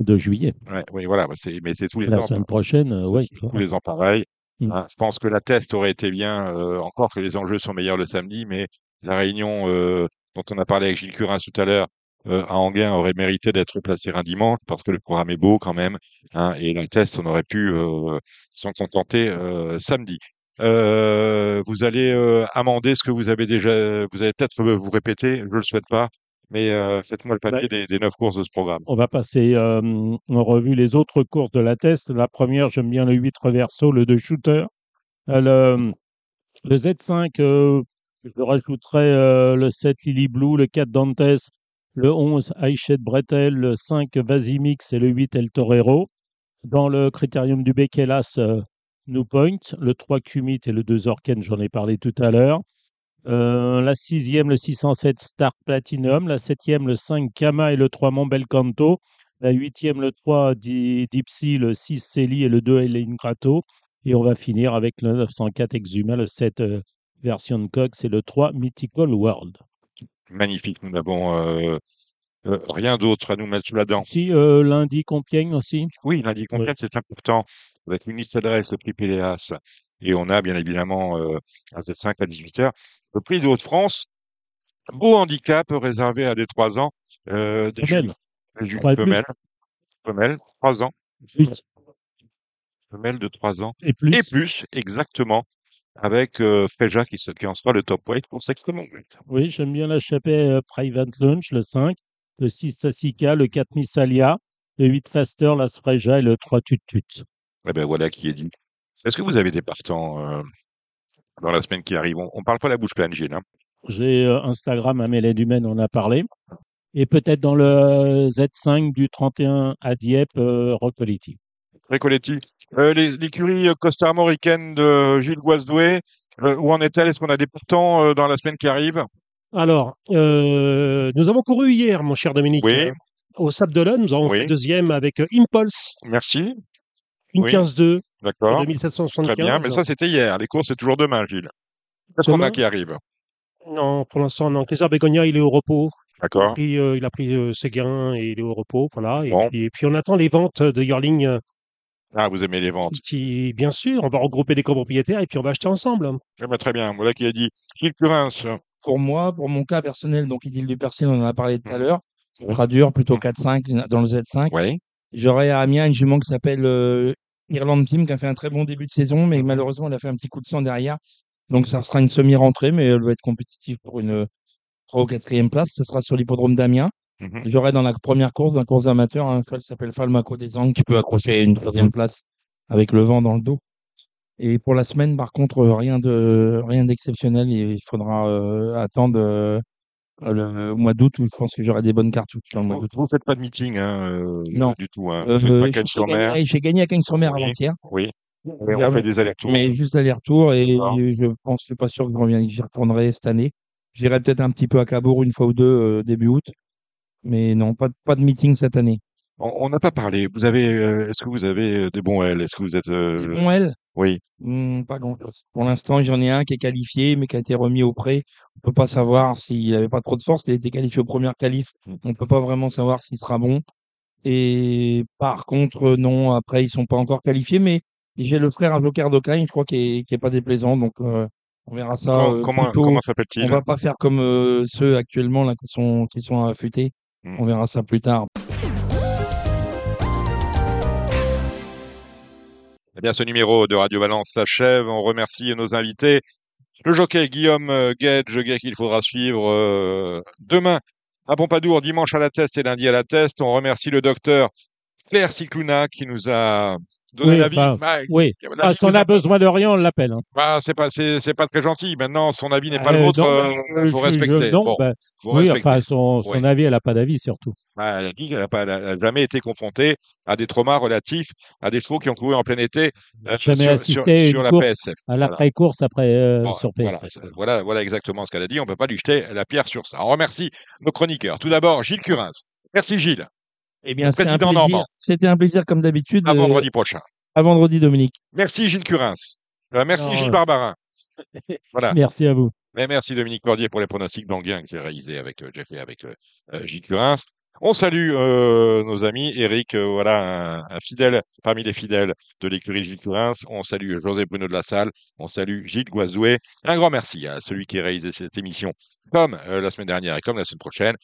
Speaker 3: de juillet.
Speaker 2: Ouais, oui, voilà, bah, c'est- mais c'est tous les
Speaker 3: La
Speaker 2: ans.
Speaker 3: semaine prochaine, euh, ouais.
Speaker 2: tous les ans pareil.
Speaker 3: Mm.
Speaker 2: Hein, je pense que la test aurait été bien, euh, encore que les enjeux sont meilleurs le samedi, mais la réunion euh, dont on a parlé avec Gilles Curin tout à l'heure euh, à Anguin aurait mérité d'être placée un dimanche parce que le programme est beau quand même. hein, et la test, on aurait pu euh, s'en contenter euh, samedi. Vous allez amender ce que vous avez déjà. Vous allez peut-être vous répéter, je le souhaite pas, mais faites-moi le papier des, des neuf courses de ce programme.
Speaker 3: On va passer en revue les autres courses de la test. La première, j'aime bien le 8 reverso, le 2 shooter. Le, le Z5, euh, je rajouterai euh, le 7 Lily Blue, le 4 Dantes, le 11 Aichet Bretel, le 5 Vasimix et le 8 El Torero. Dans le critérium du Bekelas, euh, New Point, le 3 Cumit et le 2 Orken, j'en ai parlé tout à l'heure. Euh, la sixième, le 607 Star Platinum. La septième, le 5 Kama et le 3 Montbelcanto. La huitième, le 3 Di- Dipsy, le 6 Celi et le 2 Elaine Grato. Et on va finir avec le 904 Exuma, le 7 euh, version Cox et le 3 Mythical World.
Speaker 2: Magnifique. Nous n'avons euh, euh, rien d'autre à nous mettre sous la dent.
Speaker 3: Si euh, lundi Compiègne aussi.
Speaker 2: Oui, lundi complète, c'est important. Avec une liste adresse, le prix Péléas. Et on a bien évidemment euh, un Z5 à 18h. Le prix de Haute-France, beau handicap réservé à des 3 ans. Des
Speaker 3: Femelle.
Speaker 2: juments- des ju- femelles. Femelles, 3 ans.
Speaker 3: Plus.
Speaker 2: Femelles de 3 ans.
Speaker 3: Et plus.
Speaker 2: Et plus, exactement. Avec euh, Freja qui, se- qui en sera le top weight pour Sextreme Weight.
Speaker 3: Oui, j'aime bien la euh, Private Launch, le 5, le 6 Sassika, le 4 Missalia, le 8 Faster, la Sfreja et le 3 Tut Tut.
Speaker 2: Eh ben voilà qui est dit. Est-ce que vous avez des partants euh, dans la semaine qui arrive? On ne parle pas la bouche pleine, Gilles. Hein.
Speaker 3: J'ai euh, Instagram, Amélie Dumaine en a parlé. Et peut-être dans le Z5 du 31 à Dieppe, euh, Roccoletti.
Speaker 2: Euh, L'écurie costa-armoricaine de Gilles Guasdoué, euh, où en est-elle? Est-ce qu'on a des partants euh, dans la semaine qui arrive?
Speaker 5: Alors, euh, nous avons couru hier, mon cher Dominique.
Speaker 2: Oui.
Speaker 5: euh, Au Sable d'Olonne, nous avons
Speaker 2: Oui.
Speaker 5: fait deuxième avec euh, Impulse,
Speaker 2: Merci.
Speaker 5: une
Speaker 2: Oui.
Speaker 5: 15-2,
Speaker 2: D'accord.
Speaker 5: 2775.
Speaker 2: Très bien. Mais ça, c'était hier. Les courses, c'est toujours demain, Gilles. Qu'est-ce qu'on a qui arrive?
Speaker 5: Non, pour l'instant, non. César Bégonia, il est au repos.
Speaker 2: D'accord.
Speaker 5: Euh, il a pris euh, ses gains et il est au repos. Voilà. Et,
Speaker 2: Bon.
Speaker 5: puis, et puis, on attend les ventes de Yearling euh,
Speaker 2: Ah, vous aimez les ventes.
Speaker 5: qui, bien sûr, on va regrouper des copropriétaires et puis on va acheter ensemble.
Speaker 2: Eh ben, très bien. Voilà qui a dit. Gilles Curins.
Speaker 4: Pour moi, pour mon cas personnel, donc Idylle du Persil, on en a parlé tout à
Speaker 2: Mhm.
Speaker 4: l'heure. Ça sera dur, plutôt 4-5 dans le Z5.
Speaker 2: Oui.
Speaker 4: J'aurai à Amiens une jument qui s'appelle euh, Irlande Team, qui a fait un très bon début de saison, mais malheureusement, elle a fait un petit coup de sang derrière. Donc, ça sera une semi-rentrée, mais elle va être compétitive pour une 3 ou 4e place. Ça sera sur l'hippodrome d'Amiens.
Speaker 2: Mhm.
Speaker 4: J'aurai dans la première course, dans la course amateur, un cheval qui s'appelle Falmaco des Angles, qui peut accrocher une troisième place avec le vent dans le dos. Et pour la semaine, par contre, rien de rien d'exceptionnel. Il faudra euh, attendre euh, le mois d'août où je pense que j'aurai des bonnes cartouches dans le mois
Speaker 2: Vous ne faites pas de meeting, hein, euh,
Speaker 4: Non.
Speaker 2: du tout. Hein. Vous faites pas
Speaker 4: j'ai
Speaker 2: Cannes-sur-Mer.
Speaker 4: gagné, j'ai gagné à Cagnes-sur-Mer
Speaker 2: Oui.
Speaker 4: avant-hier,
Speaker 2: Oui. Et on fait des allers-retours.
Speaker 4: mais juste aller-retour et je pense, je suis pas sûr que je j'y retournerai cette année. J'irai peut-être un petit peu à Cabourg une fois ou deux début août, mais non, pas de, pas de meeting cette année.
Speaker 2: On on n'a pas parlé. Vous avez, euh, est-ce que vous avez euh, des bons L? Est-ce que vous êtes, euh,
Speaker 4: Bon, elle,
Speaker 2: oui.
Speaker 4: Hmm, pas grand-chose. Pour l'instant, j'en ai un qui est qualifié, mais qui a été remis au prêt. On peut pas savoir s'il avait pas trop de force. Il a été qualifié aux premières qualifs.
Speaker 2: Mm.
Speaker 4: On peut pas vraiment savoir s'il sera bon. Et par contre, non, après, ils sont pas encore qualifiés, mais j'ai le frère Avocat d'Ocagne, je crois, qui est, qui est pas déplaisant. Donc, euh, on verra ça.
Speaker 2: Com- comment comment
Speaker 4: on
Speaker 2: s'appelle-t-il
Speaker 4: va pas faire comme ceux actuellement, là, qui sont, qui sont affûtés.
Speaker 2: Mm.
Speaker 4: On verra ça plus tard.
Speaker 2: Eh bien, ce numéro de Radio Balance s'achève. On remercie nos invités. Le jockey Guillaume euh, Gage, gars qu'il faudra suivre euh, demain à Pompadour, dimanche à la test et lundi à la test. On remercie le docteur Claire Cicluna qui nous a donné
Speaker 3: Oui,
Speaker 2: l'avis.
Speaker 3: enfin,
Speaker 2: Bah,
Speaker 3: Oui. Ah, si on a besoin de rien, on l'appelle. hein.
Speaker 2: bah, c'est pas, c'est, c'est pas très gentil. Maintenant, son avis n'est pas
Speaker 3: Euh,
Speaker 2: le vôtre.
Speaker 3: non,
Speaker 2: euh,
Speaker 3: euh,
Speaker 2: faut respecter.
Speaker 3: je- non,
Speaker 2: Bon,
Speaker 3: bah,
Speaker 2: faut
Speaker 3: oui,
Speaker 2: respecter.
Speaker 3: enfin, son, son
Speaker 2: Oui.
Speaker 3: avis, elle n'a pas d'avis surtout.
Speaker 2: Bah, elle a dit qu'elle n'a pas, elle a- elle a jamais été confrontée à des traumas relatifs à des chevaux qui ont couru en plein été euh,
Speaker 3: Jamais
Speaker 2: sur,
Speaker 3: assisté
Speaker 2: sur- sur la PSF.
Speaker 3: À
Speaker 2: Voilà.
Speaker 3: l'après-course, après, euh,
Speaker 2: Bon,
Speaker 3: sur
Speaker 2: voilà,
Speaker 3: PSF.
Speaker 2: c'est- voilà, voilà exactement ce qu'elle a dit. On ne peut pas lui jeter la pierre sur ça. On remercie nos chroniqueurs. Tout d'abord, Gilles Curins. Merci Gilles.
Speaker 4: Eh bien, c'était un
Speaker 2: Président
Speaker 4: plaisir.
Speaker 2: Normand.
Speaker 4: C'était un plaisir, comme d'habitude.
Speaker 2: À
Speaker 4: euh,
Speaker 2: vendredi prochain.
Speaker 4: à vendredi, Dominique.
Speaker 2: Merci Gilles Curins. Euh, merci
Speaker 3: Non,
Speaker 2: Gilles Barbarin. Voilà.
Speaker 3: Merci à vous.
Speaker 2: Mais merci Dominique Cordier pour les pronostics d'Anguin que j'ai réalisé avec euh, j'ai fait avec Gilles Curins. On salue euh, nos amis. Eric, euh, voilà, un, fidèle parmi les fidèles de l'écurie Gilles Curins. On salue José Bruno de la Salle. On salue Gilles Guazdoué. Un grand merci à celui qui a réalisé cette émission, comme euh, la semaine dernière et comme la semaine prochaine,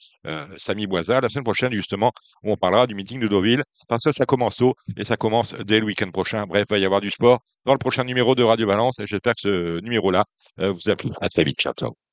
Speaker 2: Samy Boisa. La semaine prochaine, justement, où on parlera du meeting de Deauville, parce que ça commence tôt et ça commence dès le week-end prochain. Bref, il va y avoir du sport dans le prochain numéro de Radio Balance. J'espère que ce numéro-là vous a plu. À très vite. Ciao, ciao.